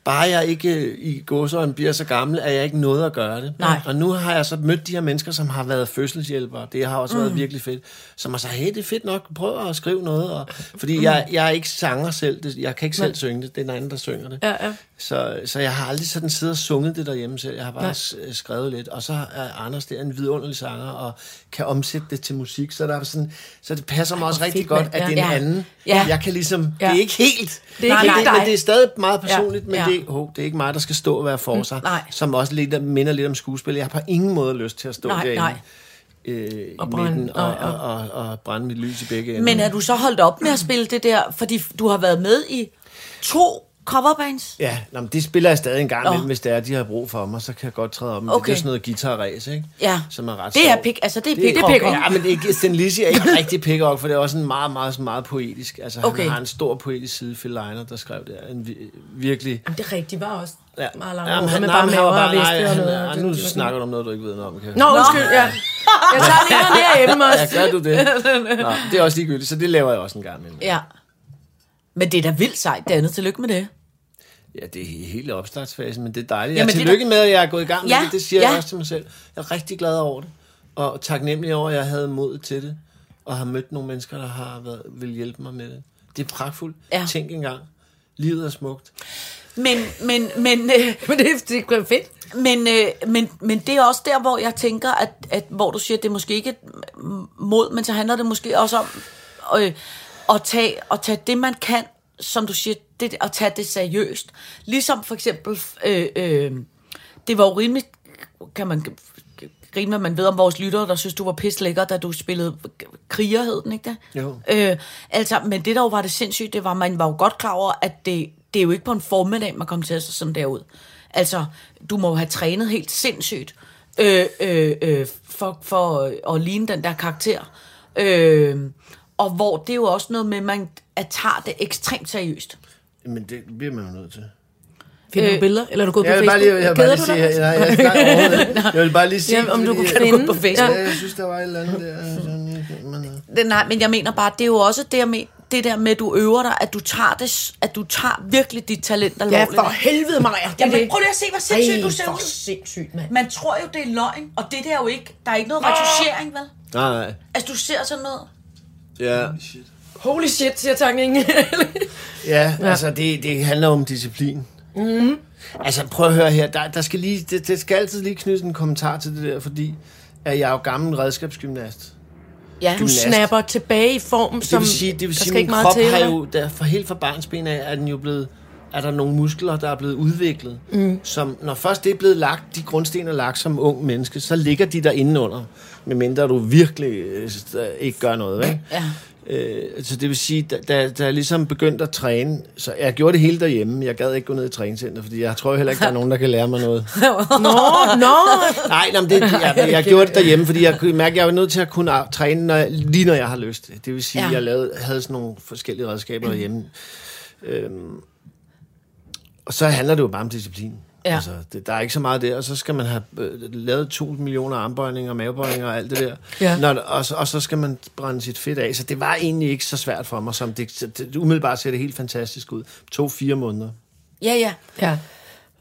Bare jeg ikke i gåsøjne bliver så gammel, at jeg ikke nåede at gøre det. Nej. Og nu har jeg så mødt de her mennesker, som har været fødselshjælpere. Det har også mm. været virkelig fedt. Som har sagt, hey, det er fedt nok, prøv at skrive noget. Og, fordi jeg, jeg er ikke sanger selv. Det, jeg kan ikke selv synge det. Det er den anden, der synger det. Ja, ja. Så, så jeg har aldrig sådan siddet og sunget det derhjemme selv. Jeg har bare s- øh, skrevet lidt. Og så er Anders der en vidunderlig sanger, og kan omsætte det til musik. Så, der er sådan, så det passer mig også hvor rigtig fedt, godt, at Ja. det er en Ja. anden. Ja. Jeg kan ligesom, Ja. det er ikke helt, Det er ikke nej, helt nej, dig. men det er stadig meget personligt, men Ja. Det, oh, det er ikke mig, der skal stå og være for sig. nej. Som også lidt, minder lidt om skuespil. Jeg har på ingen måde lyst til at stå Nej, derinde. nej. Øh, Og i brænde- midten og, nej, og, og, og brænde mit lys i begge ender. Men er du så holdt op med at spille det der, fordi du har været med i to coverbands? Ja, nå, men det spiller jeg stadig en gang imellem, hvis det er, de har brug for mig, så kan jeg godt træde op. Men Okay. Det er sådan noget guitar-race, ikke? Ja. Som er ret Det er pik, altså det er Det er pik, pik rock. Ja, men det er ikke, Sten Lizzy er ikke rigtig pick for det er også en meget, meget, meget poetisk. Altså, Okay. han har en stor poetisk side, Phil Leiner, der skrev det. En vi- virkelig... Jamen, det er rigtigt, var også Ja. meget langt. Jamen, han, nej, bare han var bare, nej, han, noget. Det- nu det snakker du om noget, du ikke ved noget om. Kan Nå, undskyld, ja. Jeg tager lige noget mere hjemme også. Ja, gør du det? (laughs) Nå, det er også ligegyldigt, så det laver jeg også en gang imellem. Ja. Men det er da vildt sejt, det andet. Tillykke med det. Ja, det er he- hele opstartsfasen, men det er dejligt. Jamen, jeg er tillykke med, at jeg er gået i gang med Ja, det. Det siger ja. jeg også til mig selv. Jeg er rigtig glad over det. Og taknemmelig over, at jeg havde mod til det. Og har mødt nogle mennesker, der har været, vil hjælpe mig med det. Det er pragtfuldt. Ja. Tænk engang. Livet er smukt. Men, men, men, øh, (laughs) Men det, er- det er fedt. men, øh, men, men det er også der, hvor jeg tænker, at, at hvor du siger, at det er måske ikke mod, men så handler det måske også om øh, at, tage, at tage det, man kan, som du siger, det, at tage det seriøst. Ligesom for eksempel, øh, øh, det var jo rimeligt, kan man grine, hvad man ved om vores lyttere, der synes, du var pisse lækker, da du spillede kriger, hed den, ikke det? Jo. Øh, altså, men det der jo var det sindssygt, det var, man var jo godt klar over, at det, det er jo ikke på en formiddag, man kommer til at se sådan derud. Altså, du må jo have trænet helt sindssygt øh, øh, øh, for, for at ligne den der karakter. Øh, og hvor det er jo også noget med, at man at tager det ekstremt seriøst. Men det bliver man jo nødt til. Finder du Øh, billeder? Eller er du gået Jeg på bare Facebook? lige, jeg vil bare Keder lige du sige, jeg, jeg, jeg, jeg, jeg vil bare lige sige, Ja, om du kunne Kan du finde... gå på Facebook? Ja, jeg synes, der var et eller andet der. Sådan, men, øh, Det, nej, men jeg mener bare, det er jo også det, jeg men, det der med, at du øver dig, at du tager, det, at du tager virkelig dit talent Ja, alvorligt. for helvede, Maja. Det Jamen, prøv lige at se, hvor sindssygt Ej, du ser ud. sindssygt, mand. Man tror jo, det er løgn, og det der er jo ikke, der er ikke noget retuschering, vel? Nej, nej. Altså, du ser sådan noget. Ja, Holy shit, siger tanken. (laughs) ja, ja. altså det, det handler om disciplin. Mm. Altså prøv at høre her, der, der skal lige, det, det skal altid lige knyttes en kommentar til det der, fordi at jeg er jo gammel redskabsgymnast. Ja. Du Gymnast. snapper tilbage i form, Det som vil sige, det vil der sige skal min ikke meget krop til. har jo, der, for helt fra barnsben af, er den jo blevet, er der nogle muskler, der er blevet udviklet, mm. som når først det er blevet lagt, de grundsten er lagt som ung menneske, så ligger de der indenunder, medmindre du virkelig øh, ikke gør noget, ikke? Ja. Øh, så det vil sige, da, da, da jeg ligesom begyndte at træne, så jeg gjorde det hele derhjemme. Jeg gad ikke gå ned i træningscenter, fordi jeg tror heller ikke, der er nogen, der kan lære mig noget. (laughs) Nå, nå. Nej, nej men det, jeg, jeg gjorde det derhjemme, fordi jeg kunne mærke, at jeg var nødt til at kunne træne, når jeg, lige når jeg har lyst. Det vil sige, Ja. jeg lavede, havde sådan nogle forskellige redskaber derhjemme. Øhm, og så handler det jo bare om disciplin. Ja. Altså, det, der er ikke så meget der, og så skal man have øh, lavet to millioner armbøjninger, mavebøjninger og alt det der. Ja. Når, og, så- og så skal man brænde sit fedt af. Så det var egentlig ikke så svært for mig, som det, så det umiddelbart ser det helt fantastisk ud. To fire måneder. Ja, ja. Ja.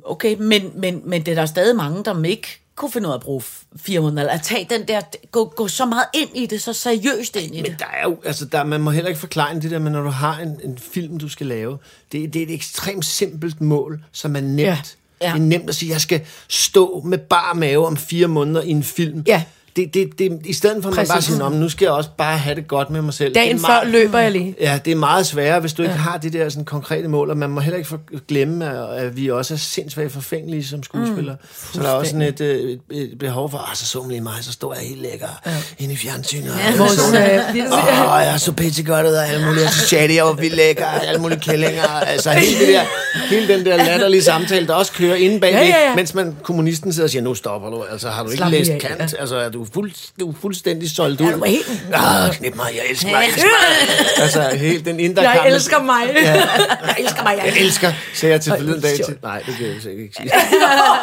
Okay, men, men, men det er der stadig mange, der ikke kunne finde ud af at bruge fire måneder, eller at tage den der, gå, gå så meget ind i det, så seriøst ind i Men det. der er jo, altså der, man må heller ikke forklare det der, men når du har en, en film, du skal lave, det, det er et ekstremt simpelt mål, som er nemt. Ja. Ja. Det er nemt at sige, jeg skal stå med bar mave om fire måneder i en film. Ja. Det, det, det, I stedet for at man bare siger, "Nå, men nu skal jeg også bare have det godt med mig selv. Dagen det er før løber jeg lige. Ja, det er meget sværere, hvis du ikke har de der sådan, konkrete mål, og man må heller ikke for, glemme, at, at vi også er sindssygt forfængelige som skuespillere. Mm, så der er også sådan et, øh, et, et behov for, ah, så så lige mig, så står jeg helt lækker ja. inde i fjernsynet. Ja. Vores, øh, vi- Åh, oh, jeg så pisse godt ud af alle mulige, så chatty, jeg var vildt lækker, alle mulige kællinger, altså hele, det der, hele den der latterlige samtale, der også kører inde bagved, Ja, ja, ja. mens man, kommunisten sidder og siger, nu stopper du, altså har du ikke Slap læst Kant, altså er du, fuld, du er fuldstændig solgt ud. du er helt- Ah, knip mig, jeg elsker mig, jeg elsker mig. (laughs) altså helt den indre Jeg kamp. (laughs) elsker mig. Jeg elsker mig. Jeg elsker, sagde jeg til forleden dag til. Nej, det kan jeg sikkert ikke sige.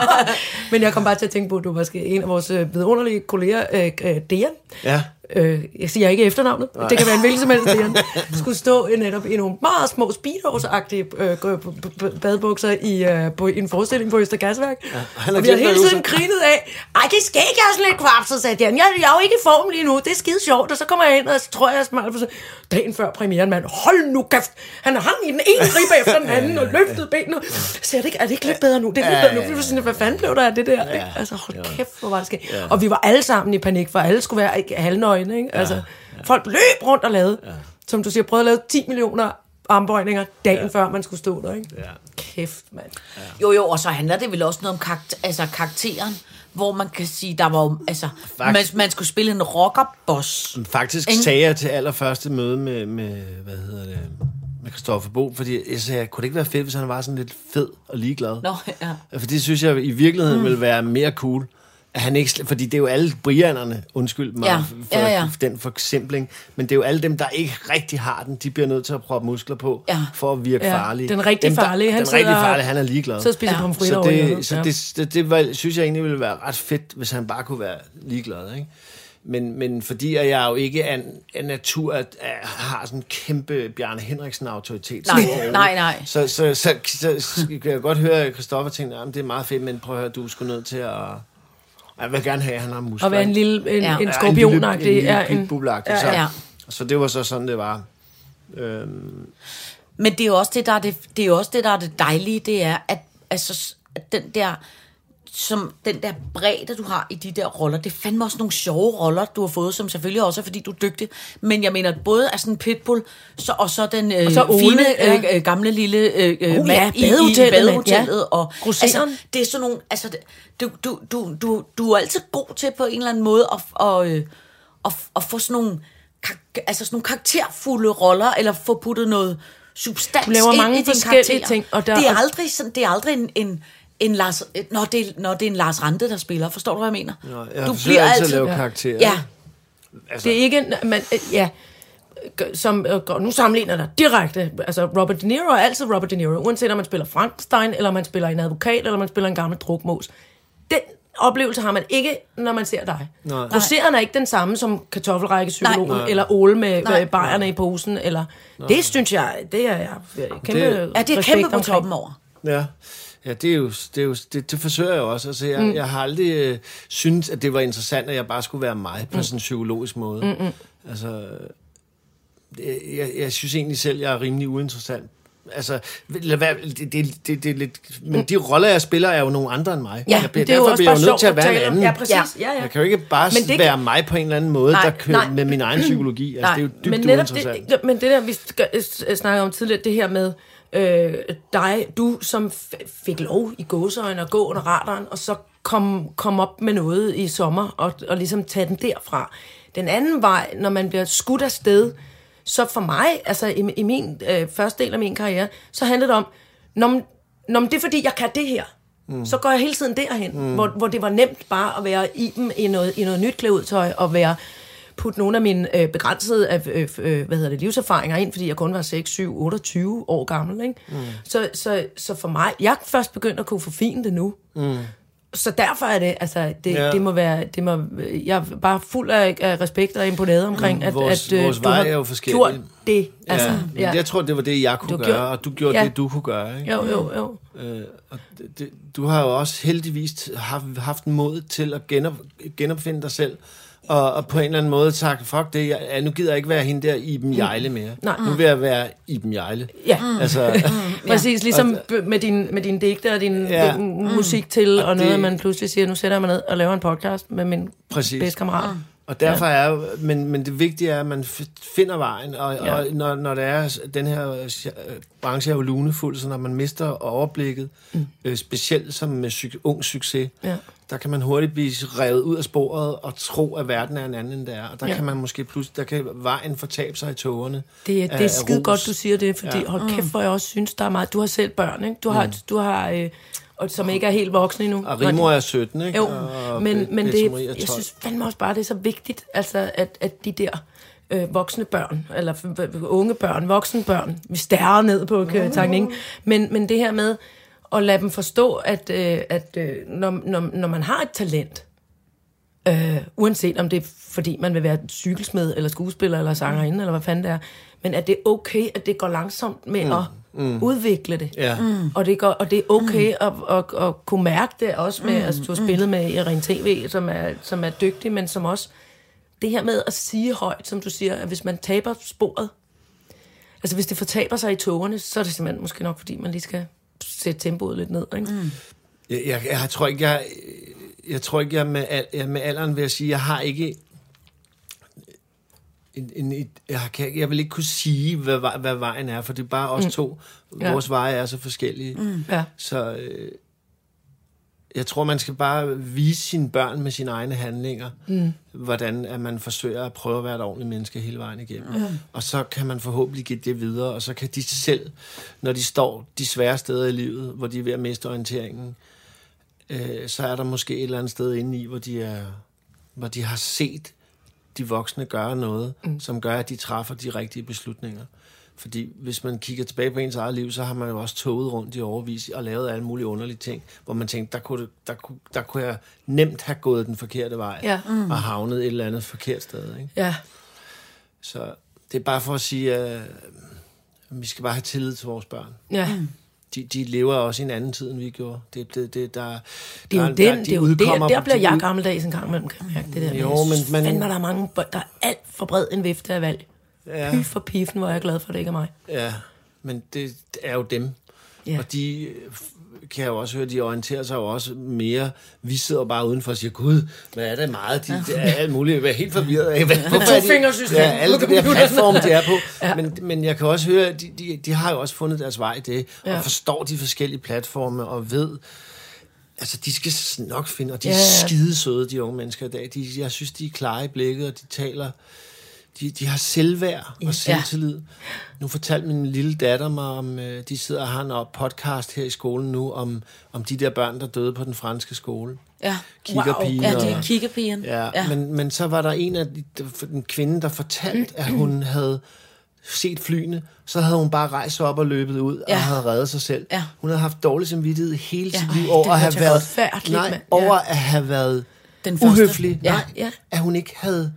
(laughs) Men jeg kom bare til at tænke på, at du var måske en af vores øh, vidunderlige kolleger, øh, øh, Dejan. Ja. Øh, jeg siger ikke efternavnet. Nej. Det kan være en hvilken som helst Dejan. Skulle stå i netop i nogle meget små speedos-agtige øh, g- b- b- badebukser i, øh, på, i en forestilling på Østergasværk. Ja, han og vi har hele tiden grinet af, ej, det skal ikke, jeg er sådan lidt kvapset, sagde Dejan. Jeg, jeg er jo ikke i form lige nu, det er skide sjovt. Og så kommer jeg ind, og så tror jeg, smart på dagen før premieren, mand, hold nu kæft. Han hang i den ene gribe efter den anden, og løftede benene. Så er det, ikke, er det ikke lidt bedre nu? Det er lidt bedre nu. Var sådan, hvad fanden blev der af det der? ikke? Altså, hold kæft, hvor var det ske. Og vi var alle sammen i panik, for alle skulle være ikke, halvnøgne. Ikke? Altså, folk løb rundt og lavede, som du siger, prøvede at lave 10 millioner armbøjninger dagen før man skulle stå der. Ikke? Ja. Kæft, mand. Jo, jo, og så handler det vel også noget om karakter, altså karakteren, hvor man kan sige, der var jo, altså, man, Faktisk- man skulle spille en rockerboss. Faktisk Ikke? sagde jeg til allerførste møde med, med hvad hedder det, med Christoffer Bo, fordi jeg sagde, kunne det ikke være fedt, hvis han var sådan lidt fed og ligeglad? Nå, ja. For det synes jeg i virkeligheden mm. ville være mere cool. At han ikke, fordi det er jo alle brianerne, undskyld mig Ja, for, ja, ja. for den forsimpling, men det er jo alle dem, der ikke rigtig har den, de bliver nødt til at proppe muskler på, Ja. for at virke Ja, farlige. den rigtig dem, der, farlige, han den rigtig farlige, han er ligeglad. Så spiser Ja. pomfritter Så det, så Ja. det, det, det var, synes jeg egentlig ville være ret fedt, hvis han bare kunne være ligeglad. Ikke? Men, men fordi at jeg jo ikke er en, natur, at, at har sådan en kæmpe Bjarne Henriksen-autoritet. Nej, så- nej, nej. Så, så, så, så, så kan jeg godt høre, at Christoffer tænker, at det er meget fedt, men prøv at høre, du er sgu nødt til at... Jeg vil gerne have, at han har muskler. Og være en lille en, Ja. ja. en Ja, skorpionagtig. En lille, ja, en lille pitbullagtig. ja, Så, ja. så det var så sådan, det var. Øhm, Men det er jo også det, der er det, det, er også det, der er det dejlige, det er, at, altså, at den der som den der bredde, du har i de der roller, det er fandme også nogle sjove roller, du har fået, som selvfølgelig også er, fordi du er dygtig. Men jeg mener, både er sådan en pitbull, så, og så den øh, Og så Ole, fine, ja. øh, øh, gamle lille øh, Oh, mand ja, i, i badehotellet, mand, badehotellet. ja. Og, Grossereren. altså, det er sådan nogle, altså, du, du, du, du, du er altid god til på en eller anden måde at, at, øh, at, at få sådan nogle, altså sådan nogle karakterfulde roller, eller få puttet noget substans Du laver ind mange i dine forskellige karakterer. ting, og der- det er og- aldrig sådan, det er aldrig en, en en Lars, når det, er- når det er en Lars Rante, der spiller. Forstår du, hvad jeg mener? Nå, jeg du forsøger altid at lave karakterer. Ja, altså, Det er ikke, man, øh, ja, som, øh, nu sammenligner dig direkte. Altså, Robert De Niro er altid Robert De Niro, uanset om man spiller Frankenstein, eller man spiller en advokat, eller man spiller en gammel drukmås. Den oplevelse har man ikke, når man ser dig. Nej. Roseren er ikke den samme som kartoffelrækkepsykologen, Nej. eller Ole med, Nej. bajerne i posen, eller... Det synes jeg, det er jeg kæmpe Det- Ja, det er kæmpe på toppen over. Ja. Ja, det er jo, det, er jo, det, det forsøger jeg jo også. Altså, jeg, mm. jeg har aldrig øh, syntes, at det var interessant, at jeg bare skulle være mig på sådan en psykologisk måde. Mm-mm. Altså, det- jeg, jeg synes egentlig selv, jeg er rimelig uinteressant. Altså, lad være, det, det, det, det er lidt, men de roller, jeg spiller, er jo nogle andre end mig. Ja, jeg, bliver- det er jo derfor også bliver jeg bare jo nødt til at være en anden. Ja, præcis. Ja. Ja, ja. Jeg kan jo ikke bare Men det- være mig på en eller anden måde, Nej, der kører nej. med min egen psykologi. Altså, Nej, det er jo dybt men netop uinteressant. det, men det der, vi snakker om tidligere, det her med øh, dig, du som fik lov i gåseøjne at gå under radaren, og så kom, kom op med noget i sommer, og, og ligesom tage den derfra. Den anden vej, når man bliver skudt af sted, så for mig, altså i, i min øh, første del af min karriere, så handlede det om, når, når det er fordi, jeg kan det her. Mm. Så går jeg hele tiden derhen, mm. hvor, hvor det var nemt bare at være i dem i noget, i noget nyt klæudtøj, og være putte nogle af mine øh, begrænsede øh, øh, hvad hedder det, livserfaringer ind, fordi jeg kun var 6, 7, 28 år gammel. Ikke? Mm. Så, så, så for mig, jeg er først begyndt at kunne forfine det nu. Mm. Så derfor er det, altså, det, Ja. det må være, det må, jeg er bare fuld af, af respekt og imponeret omkring, at, vores- at øh, vores du veje har er jo forskellige. gjort det. Altså, Ja, ja. jeg tror, det var det, jeg kunne Du gøre, gjorde- og du gjorde Ja. det, du kunne gøre. Ikke? Jo, jo, jo. Øh, og det, du har jo også heldigvis haft, haft mod til at genop, genopfinde dig selv, og, og på en eller anden måde sagt, fuck det, jeg, nu gider jeg ikke være hende der Iben Jejle mere. Nej. Nu vil jeg være Iben Jejle. Ja, Altså, præcis. Ligesom b- med din, med din digte og din Ja. musik til, og, Og noget, det- man pludselig siger, nu sætter jeg mig ned og laver en podcast med min Præcis. bedste kammerat. Og derfor er men, men det vigtige er, at man finder vejen, og, ja. Og når, når det er, den her øh, branche er jo lunefuld, så når man mister overblikket, mm. øh, specielt som med psyk- ung succes, Ja. Der kan man hurtigt blive revet ud af sporet og tro, at verden er en anden, end det er. Og der ja. Kan man måske pludselig, der kan vejen fortabe sig i tågerne. Det, af- det er skide godt, du siger det, fordi Ja. hold kæft, hvor jeg også synes, der er meget... Du har selv børn, ikke? Du har, mm. du har øh, og, som ikke er helt voksne endnu. Og Rimor er 17, ikke? Jo, og men, men det, er jeg 12. synes fandme også bare, det er så vigtigt, altså, at, at de der øh, voksne børn, eller unge børn, voksne børn, vi stærrer ned på mm. tanken, men, men det her med at lade dem forstå, at, øh, at øh, når, når, når man har et talent, øh, uanset om det er fordi man vil være cykelsmed, eller skuespiller, eller sangerinde, eller hvad fanden det er, men at det er okay, at det går langsomt med mm. at mm. udvikle det. Ja. Mm. Og, det går, og det er okay mm. at, at, at kunne mærke det også med, mm. altså du har spillet med Irene TV, som er, som er dygtig, men som også, det her med at sige højt, som du siger, at hvis man taber sporet, altså hvis det fortaber sig i togerne, så er det simpelthen måske nok, fordi man lige skal sætte tempoet lidt ned, ikke? Mm. Jeg, jeg, jeg tror ikke, jeg, jeg tror ikke, jeg med, al, jeg med alderen vil jeg sige, jeg har ikke en, en, et, jeg, kan, jeg vil ikke kunne sige, hvad, hvad vejen er, for det er bare os mm. to. Ja. Vores veje er så forskellige. Mm. Ja. Så øh, jeg tror, man skal bare vise sine børn med sine egne handlinger, mm. hvordan at man forsøger at prøve at være et ordentligt menneske hele vejen igennem. Mm. Og så kan man forhåbentlig give det videre, og så kan de selv, når de står de svære steder i livet, hvor de er ved at miste orienteringen, øh, så er der måske et eller andet sted inde i, hvor de, er, hvor de har set de voksne gøre noget, mm. som gør, at de træffer de rigtige beslutninger. Fordi hvis man kigger tilbage på ens eget liv, så har man jo også toget rundt i overvis og lavet alle mulige underlige ting, hvor man tænkte, der kunne, der kunne, der kunne jeg nemt have gået den forkerte vej Ja. mm. og havnet et eller andet forkert sted. Ikke? Ja, Så det er bare for at sige, at vi skal bare have tillid til vores børn. ja. De, de lever også i en anden tid, end vi gjorde. Det, det, det, der, Det er jo der, den, de det er jo der, der bliver jeg gammeldags en gang imellem, kan jeg mærke det der. Jo, men man- fandme, der er mange, der er alt for bred en vifte af valg. Ja. Py for pifen, hvor er jeg glad for, at det ikke er mig. Ja, men det er jo dem. Ja. Og de kan jeg jo også høre, de orienterer sig jo også mere. Vi sidder bare udenfor og siger, gud, hvad er det meget? De, det er alt muligt. Jeg er helt forvirret af, hvad, hvorfor er de, ja, alle de der platforme, de er på. Ja. Men, men jeg kan også høre, at de, de, de har jo også fundet deres vej i det, ja. Og forstår de forskellige platforme, og ved, altså de skal nok finde, og de er Ja, ja. skide søde, de unge mennesker i dag. De, jeg synes, de er klare i blikket, og de taler, de, de har selvværd og selvtillid. Nu fortalte min lille datter mig om, øh, de sidder og har en podcast her i skolen nu, om, om de der børn, der døde på den franske skole. Ja. Kiggerpigen. Ja, det er kiggerpigen. Ja, ja. Men, men så var der en af de, en kvinde, der fortalte, at hun (clears throat) havde set flyene, så havde hun bare rejst sig op og løbet ud Ja. og havde reddet sig selv. Ja. Hun havde haft dårlig samvittighed hele sit Ja. liv over at have været, nej, over Ja. at have været Den første. uhøflig. Ja. Nej, Ja. At hun ikke havde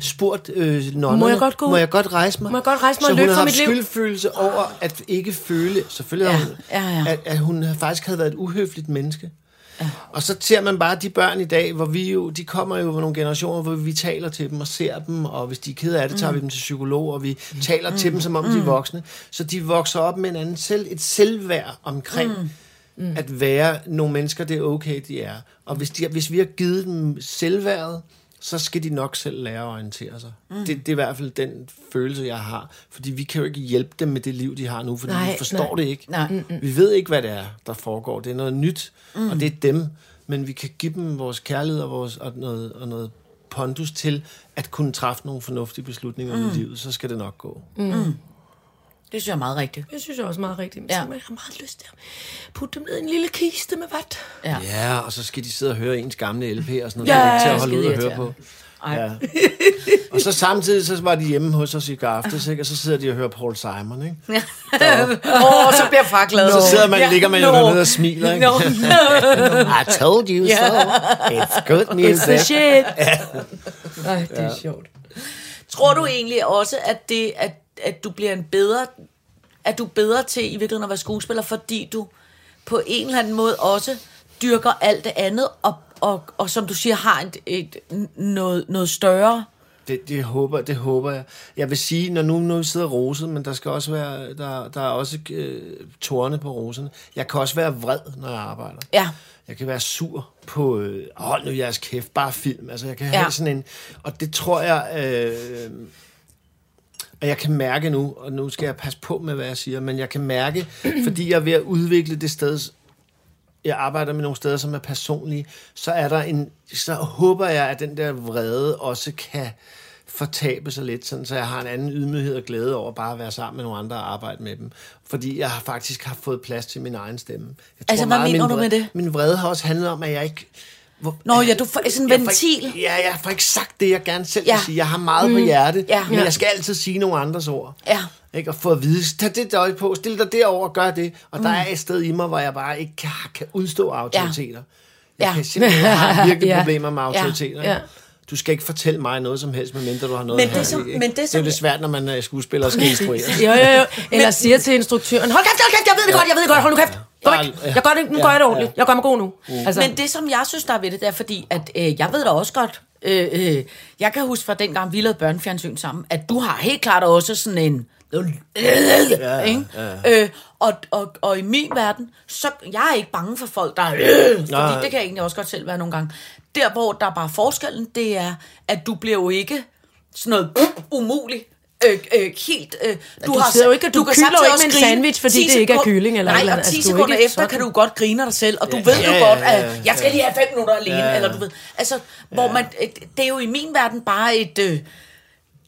spurgt øh, nonnerne, Må jeg godt gå ud? må jeg godt rejse mig? Må jeg godt rejse mig så og hun løbe har fra mit liv? skyldfølelse over at ikke føle, selvfølgelig Ja, ja. hun, ja, ja. At, at hun faktisk havde været et uhøfligt menneske. Ja. Og så ser man bare de børn i dag, hvor vi jo, de kommer jo fra nogle generationer, hvor vi taler til dem og ser dem, og hvis de er kede af det, tager Mm. vi dem til psykolog, og vi taler til dem, som om de er voksne. Så de vokser op med en anden selv, et selvværd omkring mm. at være nogle mennesker, det er okay, de er. Og hvis, de, hvis vi har givet dem selvværdet, så skal de nok selv lære at orientere sig. Mm. Det, det er i hvert fald den følelse, jeg har. Fordi vi kan jo ikke hjælpe dem med det liv, de har nu, fordi Nej, vi forstår nej. det ikke. Nej. Vi ved ikke, hvad det er, der foregår. Det er noget nyt, mm. og det er dem. Men vi kan give dem vores kærlighed og, vores, og, noget, og noget pondus til at kunne træffe nogle fornuftige beslutninger mm. i livet. Så skal det nok gå. Det synes jeg er meget rigtigt. Det synes jeg også er meget rigtigt. Men Ja. ja. jeg har meget lyst til at putte dem ned i en lille kiste med vat. Ja. Ja, og så skal de sidde og høre ens gamle LP og sådan noget. Ja, det er til at holde ud og høre på. irriterende. Ja. og så samtidig så var de hjemme hos os i går aftes, ikke? og så sidder de og hører Paul Simon. Ikke? Åh, oh, så bliver far glad. Så sidder man, ligger man jo no. dernede og smiler. Ikke? No, (laughs) I told you so. It's good It's the music. shit. Ej, det er sjovt. Tror du egentlig også, at, det, at, at du bliver en bedre, at du er bedre til i virkeligheden at være skuespiller, fordi du på en eller anden måde også dyrker alt det andet, og, og, og som du siger, har et, et, noget, noget større? Det, det, håber, det håber jeg. Jeg vil sige, når nu, nu sidder roset, men der skal også være, der, der er også øh, tårne på roserne. Jeg kan også være vred, når jeg arbejder. Ja. Jeg kan være sur på, øh, hold nu jeres kæft, bare film. Altså, jeg kan Ja. have sådan en, og det tror jeg, øh, og jeg kan mærke nu, og nu skal jeg passe på med, hvad jeg siger, men jeg kan mærke, (clears throat) fordi jeg er ved at udvikle det sted, jeg arbejder med nogle steder, som er personlige, så er der en, så håber jeg, at den der vrede også kan fortabe sig lidt, sådan, så jeg har en anden ydmyghed og glæde over bare at være sammen med nogle andre og arbejde med dem. Fordi jeg har faktisk har fået plads til min egen stemme. Jeg Altså, hvad meget, mener min du med det? Min vrede har også handlet om, at jeg ikke... Hvor, Nå ja, du får sådan en ventil. Ikke, ja, jeg får ikke sagt det, jeg gerne selv Ja. vil sige. Jeg har meget mm. på hjerte, Ja. men Ja. jeg skal altid sige nogle andres ord. Ja. Ikke? Og få at vide, tag det døj på, stil dig derover og gør det. Og Mm. der er et sted i mig, hvor jeg bare ikke kan, kan udstå autoriteter. Jeg Ja. kan simpelthen har (laughs) virkelig Ja. problemer med autoriteter. Ja. Du skal ikke fortælle mig noget som helst, medmindre du har noget Men det have som- men det det er som- jo lidt svært, når man er skuespiller og skal instruere. (laughs) Jo, jo, jo. Eller siger til instruktøren, hold kæft, hold kæft, jeg ved det godt, jeg ved det godt, hold nu kæft. Væk. Jeg gør det, nu gør jeg det ordentligt. Jeg gør mig god nu. Altså, Men det, som jeg synes, der er ved det, det er fordi, at øh, jeg ved da også godt, øh, øh, jeg kan huske fra dengang, vi lavede børnefjernsyn sammen, at du har helt klart også sådan en... Ja, ikke? Øh, og, og, og i min verden, så jeg er ikke bange for folk, der er... Øh, fordi Nej. det kan jeg egentlig også godt selv være nogle gange. Der, hvor der er bare forskellen, det er, at du bliver jo ikke sådan noget umuligt. Øh, øh, helt, øh, Du sidder jo ikke- du kan kyler samtidig jo ikke med en grine sandwich, fordi 10 det ikke er kylling eller Nej, eller og andet. 10 Altså, du er sekunder ikke efter sådan. kan du godt grine dig selv, og du ved jo Ja, godt, ja, ja, at jeg skal lige have fem minutter alene, Ja. eller du ved. Altså, hvor man, det er jo i min verden bare et... Øh,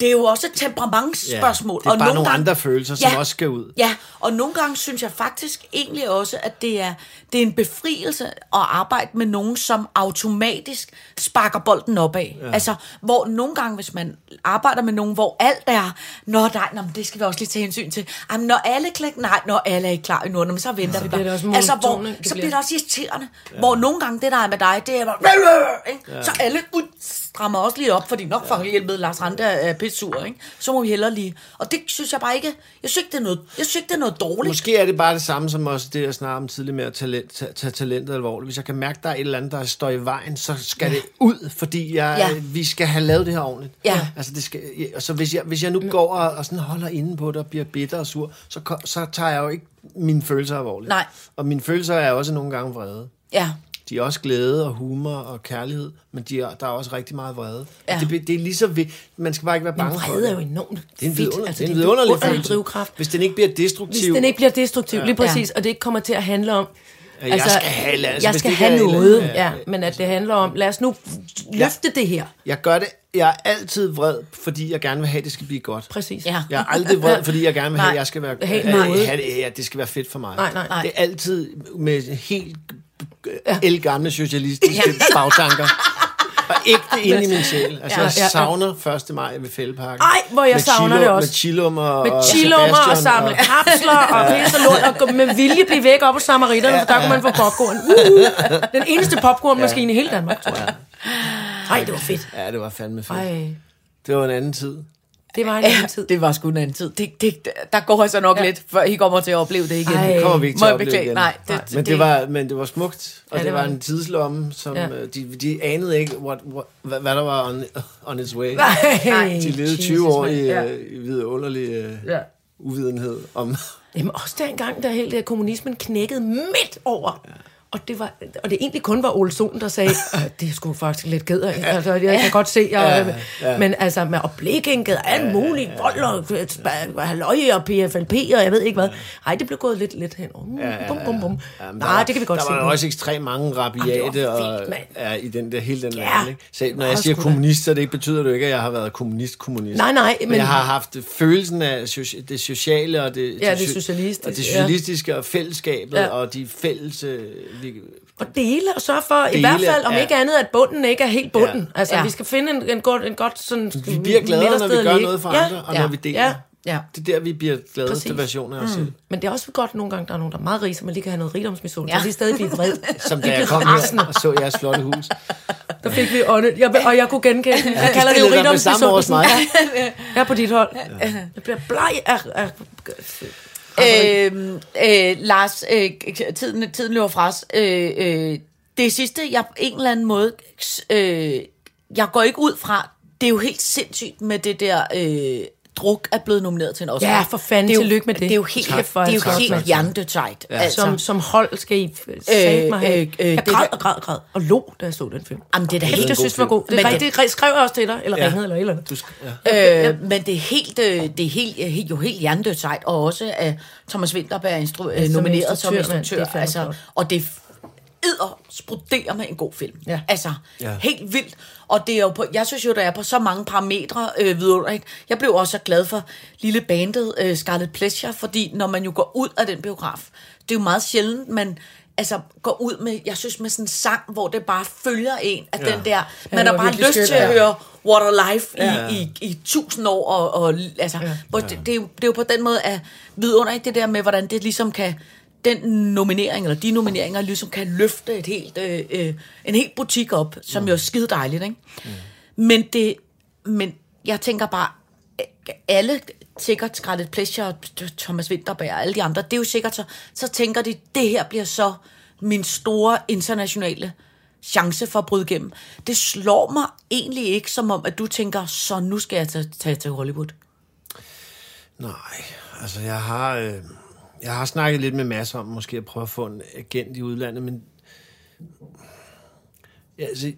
det er jo også et temperamentsspørgsmål. Ja, det er bare nogle gange- andre følelser, som også skal ud. Ja, og nogle gange synes jeg faktisk egentlig også, at det er, det er en befrielse at arbejde med nogen, som automatisk sparker bolden opad. Ja. Altså, hvor nogle gange, hvis man arbejder med nogen, hvor alt er, nå nej, nå, det skal vi også lige tage hensyn til. Jamen, når alle klar, nej, når alle er ikke klar endnu, men så venter vi bare. det også altså, hvor, det så bliver- det også irriterende. Ja. Hvor nogle gange, det der er med dig, det er bare, (laughs) ikke? så alle ud, strammer også lige op, fordi nok for helvede, Lars Rande er pissur, ikke? Så må vi hellere lige. Og det synes jeg bare ikke, jeg synes ikke, det er noget, jeg synes ikke, det er noget dårligt. Måske er det bare det samme som også det, jeg snakker om tidligere med at talent, tage, tage talentet alvorligt. Hvis jeg kan mærke, der er et eller andet, der står i vejen, så skal det ud, fordi jeg, Ja. ja. vi skal have lavet det her ordentligt. Ja. Altså det skal, ja, så hvis jeg, hvis jeg nu går og, og sådan holder inde på det og bliver bitter og sur, så, så tager jeg jo ikke mine følelser alvorligt. Nej. Og mine følelser er også nogle gange vrede. Ja. De er også glæde og humor og kærlighed, men de er, der er også rigtig meget vrede. Ja. Ja. Det, det er lige så vi, Man skal bare ikke være Men bange for vrede er det. jo enormt Det er en fedt. vidunder, Altså, det er en det er vidunderlig følelse. Hvis den ikke bliver Hvis destruktiv, den ikke bliver destruktiv, lige Ja. præcis, og det ikke kommer til at handle om... Ja, jeg skal have eller. Altså, jeg hvis skal det have et eller noget, andet, ja, ja, men at det handler om, lad os nu løfte det her. Jeg gør det. Jeg er altid vred, fordi jeg gerne vil have, at det skal blive godt. Præcis. Ja. Jeg er aldrig vred, fordi jeg gerne vil have, at jeg skal være Have at- noget. have det, ja, det skal være fedt for mig. Nej, nej, nej. Det er altid med helt el gamle socialistiske bagtanker. Og ægte ind i min sjæl. Altså, Ja, jeg ja, ja. savner 1. maj ved Fældeparken. Ej, hvor jeg Med savner chilo- det også. Med chilummer og Med chilummer og samle kapsler og pisse og lort, og gå med vilje blive væk op hos samaritterne, for der kunne man få popcorn. Uh, den eneste popcornmaskine i hele Danmark, tror jeg. Ej, det var fedt. Ja, det var fandme fedt. Ej, Det var en anden tid. Det var en anden tid. Det var sgu en anden tid. Det, det, der går altså nok Ja. lidt, før I kommer til at opleve det igen. Ej. Det kommer vi ikke til at jeg opleve beklage? igen. Nej, det- men, det det- var, men det var smukt, og Ja, det det, var en tidslomme, som Ja. ja. de, de anede ikke, what, what, hvad, hvad der var on, on its way. Nej, De levede 20 Jesus, år mand. i, Ja. ja. i vidunderlig øh, Ja. uvidenhed om... Jamen også dengang, da hele det kommunismen knækkede midt over. Ja. Og det, var, og det egentlig kun var Ole Sohn, der sagde, "Øh, det er sgu faktisk lidt ked af. Altså, jeg kan godt se, jeg, Ja, ja. men altså med opblikket og alt muligt, vold og spa- halløj og PFLP og jeg ved ikke hvad. Ej, det blev gået lidt, lidt hen. Um, bum, bum, bum. Jamen, Nej, det kan vi godt der se. var nu. jo også ekstremt mange rabiate Jamen, var og, ja, i den der, hele den Ja. verden. Ikke? Så når jeg siger sgu da. kommunist, så det betyder det jo ikke, at jeg har været kommunist-kommunist. Nej, nej, Men, men- jeg har haft følelsen af det sociale og det, Ja, det so- socialistiske, og det ja. socialistiske og fællesskabet Ja. og de fælles... Og dele og sørge for, i Dele, hvert fald om ja. ikke andet, at bunden ikke er helt bunden. Ja. Altså, Ja. vi skal finde en, en, godt, en godt sådan Vi bliver glade, når vi gør noget for Ja, andre, og ja, når vi deler. ja. Ja. Det er der, vi bliver glade Præcis. til versioner af os selv. Men det er også godt nogle gange, der er nogen, der er meget rige, så man lige kan have noget rigdomsmission, Ja. så de stadig bliver vred. (laughs) Som da jeg kom her og så jeres flotte hus. Der fik vi åndet, jeg, og jeg kunne genkende den. Jeg kalder det jo mig. Jeg er på dit hold. Jeg bliver bleg af... af Altså- øhm, øh, Lars, øh, tiden, tiden løber fra os. Øh, øh, det sidste, jeg på en eller anden måde, øh, jeg går ikke ud fra, det er jo helt sindssygt med det der, øh, druk er blevet nomineret til en Oscar. Ja, for fanden, det er jo, tillykke med det. Det er jo helt, Tak for det er jo det. Tak, helt mand. hjernedødsejt. Ja. Altså, Som, som hold skal I sætte mig her. øh, øh, Jeg det græd og græd og græd. Og lå, da jeg så den film. Jamen, det er da helt- synes, jeg synes, det var god. Det, det- rigtigt. skrev jeg også til dig, eller Ja. ringede, eller et eller andet. Du skal, ja. Øh, men det er helt, øh, det er helt, øh, jo helt hjernedødsejt, og også at Thomas Winterberg er instru- øh, som nomineret som instruktør. Det altså, og det edder spruderer med en god film. Ja. Altså, Ja. helt vildt. Og det er jo på, jeg synes jo, der er på så mange parametre øh, vidunderligt. Jeg blev også så glad for lille bandet øh, Scarlet Pleasure, fordi når man jo går ud af den biograf, det er jo meget sjældent, man altså går ud med, jeg synes med sådan en sang, hvor det bare følger en af ja. den der, man det har bare lyst skønt, til at ja. høre What a Life i, Ja. i, i tusind år, og, og altså, ja. det, det, er jo, det er jo på den måde at vidunderligt det der med, hvordan det ligesom kan, den nominering, eller de nomineringer, ligesom kan løfte et helt, øh, øh, en helt butik op, som mm. jo er skide dejligt, ikke? Mm. Men det, men jeg tænker bare, alle sikkert Scarlet Pleasure, Thomas Winterberg og alle de andre, det er jo sikkert så, så tænker de, det her bliver så min store internationale chance for at bryde igennem. Det slår mig egentlig ikke som om, at du tænker, så nu skal jeg tage, tage til Hollywood. Nej, altså jeg har, øh, jeg har snakket lidt med Mads om måske at prøve at få en agent i udlandet, men ja, altså,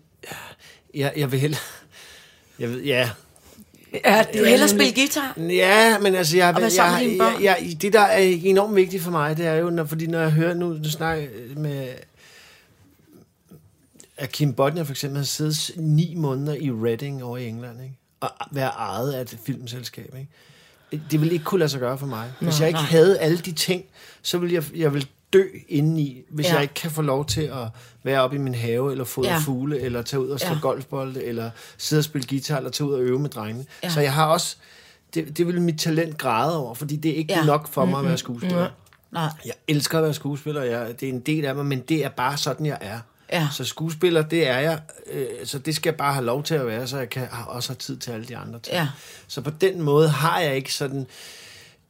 jeg, jeg vil hellere, jeg ved, ja, Ja, Du vil hellere spille guitar? Ja, men altså, jeg, jeg, jeg, jeg, det, der er enormt vigtigt for mig, det er jo, når, fordi når jeg hører, nu, nu snakker med, at Kim Bodnia for eksempel har siddet ni måneder i Reading over i England, ikke? og være ejet af et filmselskab. Ikke? Det ville ikke kunne lade sig gøre for mig. Hvis jeg ikke havde alle de ting, så ville jeg, jeg ville dø indeni, hvis Ja. jeg ikke kan få lov til at være oppe i min have, eller fodre Ja. fugle, eller tage ud og slå Ja. golfbolde, eller sidde og spille guitar, eller tage ud og øve med drengene. Ja. Så jeg har også, det, det vil mit talent græde over, fordi det er ikke Ja. nok for mig at være skuespiller. Nej. Jeg elsker at være skuespiller, jeg, det er en del af mig, men det er bare sådan, jeg er. Ja. Så skuespiller, det er jeg, øh, så det skal jeg bare have lov til at være, så jeg kan også have tid til alle de andre ting. Ja. Så på den måde har jeg ikke sådan...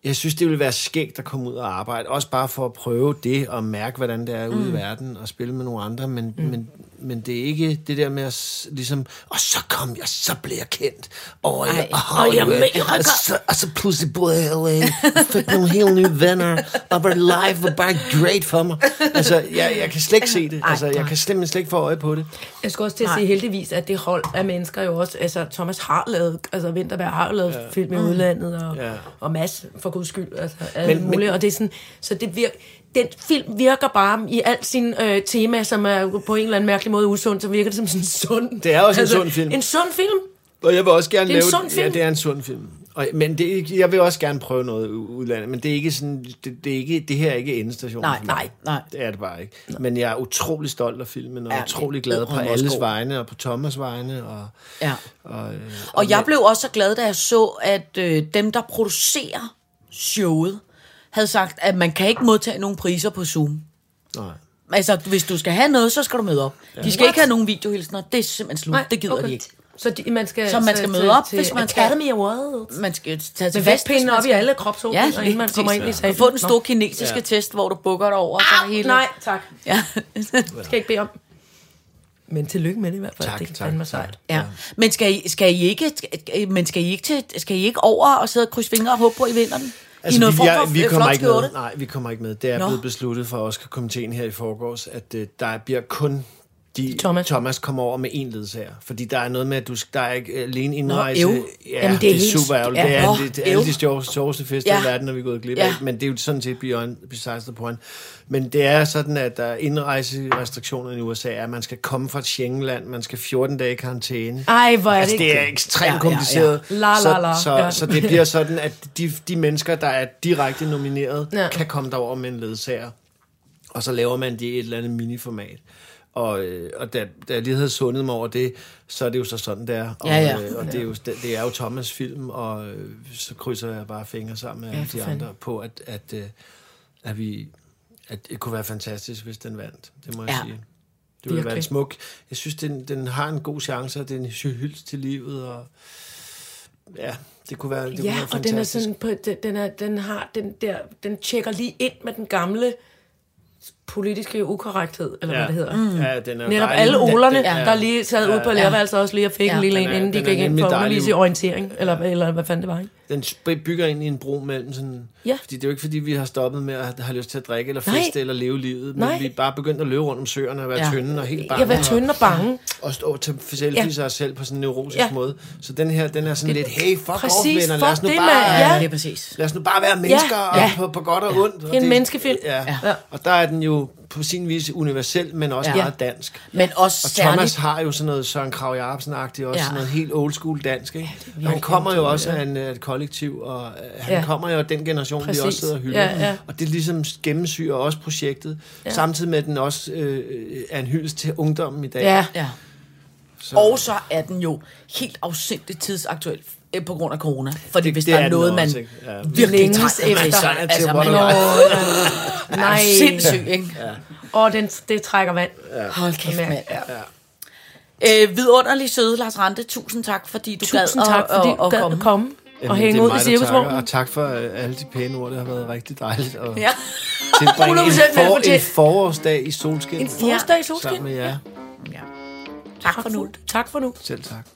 Jeg synes, det ville være skægt at komme ud og arbejde. Også bare for at prøve det og mærke, hvordan det er ude Mm. i verden og spille med nogle andre. Men, mm. men, men det er ikke det der med at ligesom... Og så kom jeg, så blev jeg kendt over i Ej. Hollywood. Og så, og så pludselig boede jeg i LA. og Fik nogle helt nye venner. Og var live var bare great for mig. Altså, jeg, jeg kan slet ikke se det. Altså, jeg kan simpelthen slet ikke få øje på det. Jeg skal også til at sige heldigvis, at det hold af mennesker jo også, altså Thomas har lavet, altså Vinterberg har lavet ja. film i udlandet, og, ja. Og Mads for guds skyld, altså alle Men- men, men- mulige, og det er sådan, så det virker, den film virker bare i alt sin øh, tema, som er på en eller anden mærkelig måde usund, så virker det som sådan en sund. Det er også en sund film. En sund film. Og jeg vil også gerne Det er en lave... sund film. Ja, det er en sund film. Og, men det, jeg vil også gerne prøve noget udlandet, men det er ikke sådan, det, det, er ikke, det her er ikke endestation. Nej, nej, nej. Det er det bare ikke. Men jeg er utrolig stolt af filmen, og Ja, utrolig glad på alles god. vegne, og på Thomas' vegne. Og, Ja. og, øh, Og jeg blev også så glad, da jeg så, at øh, dem, der producerer showet, havde sagt, at man kan ikke modtage nogen priser på Zoom. nej. Altså, hvis du skal have noget, så skal du møde op. De skal What? ikke have nogen videohilsner. Det er simpelthen slut. det gider de ikke. Så de, man skal, Så man skal møde op, hvis man skal. Academy Awards. Man skal tage til Med fest, man op i alle kropsåbninger, Ja, inden man kommer ind i salen. få den store kinesiske Ja. test, hvor du bukker dig over. og så Au, hele... nej, tak. Ja. (laughs) Skal jeg ikke bede om. Men tillykke med det i hvert fald. Tak, det er tak, fandme sejt. Ja. Men skal I, skal I ikke, skal, men skal I ikke, til, skal I ikke over og sidde og krydse fingre og håbe på, at I vinder den? I noget vi, jeg, vi kommer ikke med. Nej, vi kommer ikke med. Det er Nå. blevet besluttet for Oscar-komiteen her i forgårs, at øh, der bliver kun de, Thomas. Thomas kommer over med en ledsager. Fordi der er noget med, at du, der er ikke alene indrejse. øv. ja, Jamen, det det er er, helt- super ærgerligt. ja, det er, nå, det, det, alle øv. de sjoveste, fester Ja. i verden, når vi er gået glip Ja. af. Men det er jo sådan set beyond, besides the point. Men det er sådan, at der er indrejserestriktioner i USA, er, at man skal komme fra et Schengenland, man skal 14 dage i karantæne. Ej, hvor er det Altså, ikke det er ekstremt Ja, ja, ja, kompliceret. ja. La, la, la. Så, så, Ja. så det bliver sådan, at de, de mennesker, der er direkte nomineret, Ja. ja. kan komme derover med en ledsager. Og så laver man det i et eller andet miniformat. Og, øh, og da, da jeg lige havde sundet mig over det, så er det jo så sådan, det er. Og, Ja, ja. Øh, og det, er jo, det, er jo Thomas' film, og øh, så krydser jeg bare fingre sammen med Ja, de andre på, at, at, at, vi, at det kunne være fantastisk, hvis den vandt. Det må jeg Ja. sige. Det ville være en smuk... Jeg synes, den, den har en god chance, og det er en hyldest til livet, og ja, det kunne være, det kunne Ja, være og den er fantastisk. sådan på, den, den, er, den har den der, den tjekker lige ind med den gamle politiske ukorrekthed, eller ja. hvad det hedder. Mm. Ja, den er Netop dejlig. alle olerne, den- ja. der lige sad ud på lærerværelset også lige og fik Ja. en lille en, inden de gik ind for undervise i orientering, eller, eller hvad fanden det var, ikke? Den bygger ind i en bro mellem sådan... Ja. Fordi det er jo ikke, fordi vi har stoppet med at have lyst til at drikke, eller Nej. feste, eller leve livet. Men Nej. vi er bare begyndt at løbe rundt om søerne og være Ja. ja. tynde og helt bange. Jeg var tynd og bange. Og stå tage selfies af os selv på sådan en neurotisk Ja. ja. måde. Så den her, den er sådan lidt, hey, fuck Præcis, off, venner. Lad os nu det, bare... Ja. Ja, det er præcis. Lad os nu bare være mennesker Ja. ja. På, på godt og ondt. Det er en menneskefilm. Ja. Ja. ja. Og der er den jo på sin vis universel, men også Ja. ja. meget dansk. Men også Og særligt... Thomas har jo sådan noget Søren Krav Jacobsen-agtigt, også Ja. ja. sådan noget helt old school dansk, ikke? og han kommer jo også af en, et kollektiv, og øh, han Ja. ja. kommer jo af den generation, Præcis. vi også sidder og hylder. Ja, ja. Og det ligesom gennemsyrer også projektet, ja. samtidig med, at den også øh, øh, er en hyldest til ungdommen i dag. Ja. Ja. Så, Og så er den jo helt afsindigt tidsaktuel på grund af corona. Fordi Det- hvis det der er er noget, man ikke? Ja. virkelig Længes trænger efter. så, altså, man (laughs) er Nej. sindssyg, ikke? Og den, det trækker vand. Hold kæft, Ja. mand. Øh, vidunderlig søde, Lars Rante. Tusind tak, fordi du Tusind gad tak, at, fordi at, du at gad komme. at komme og Jamen, hænge det er ud i cirkusvognen. Og tak for øh, alle de pæne ord, det har været rigtig dejligt at Ja. tilbringe en, 100% for, en forårsdag i solskin En forårsdag i solskin. sammen med jer. ja. Tak for nu. Tak for nu. Selv tak.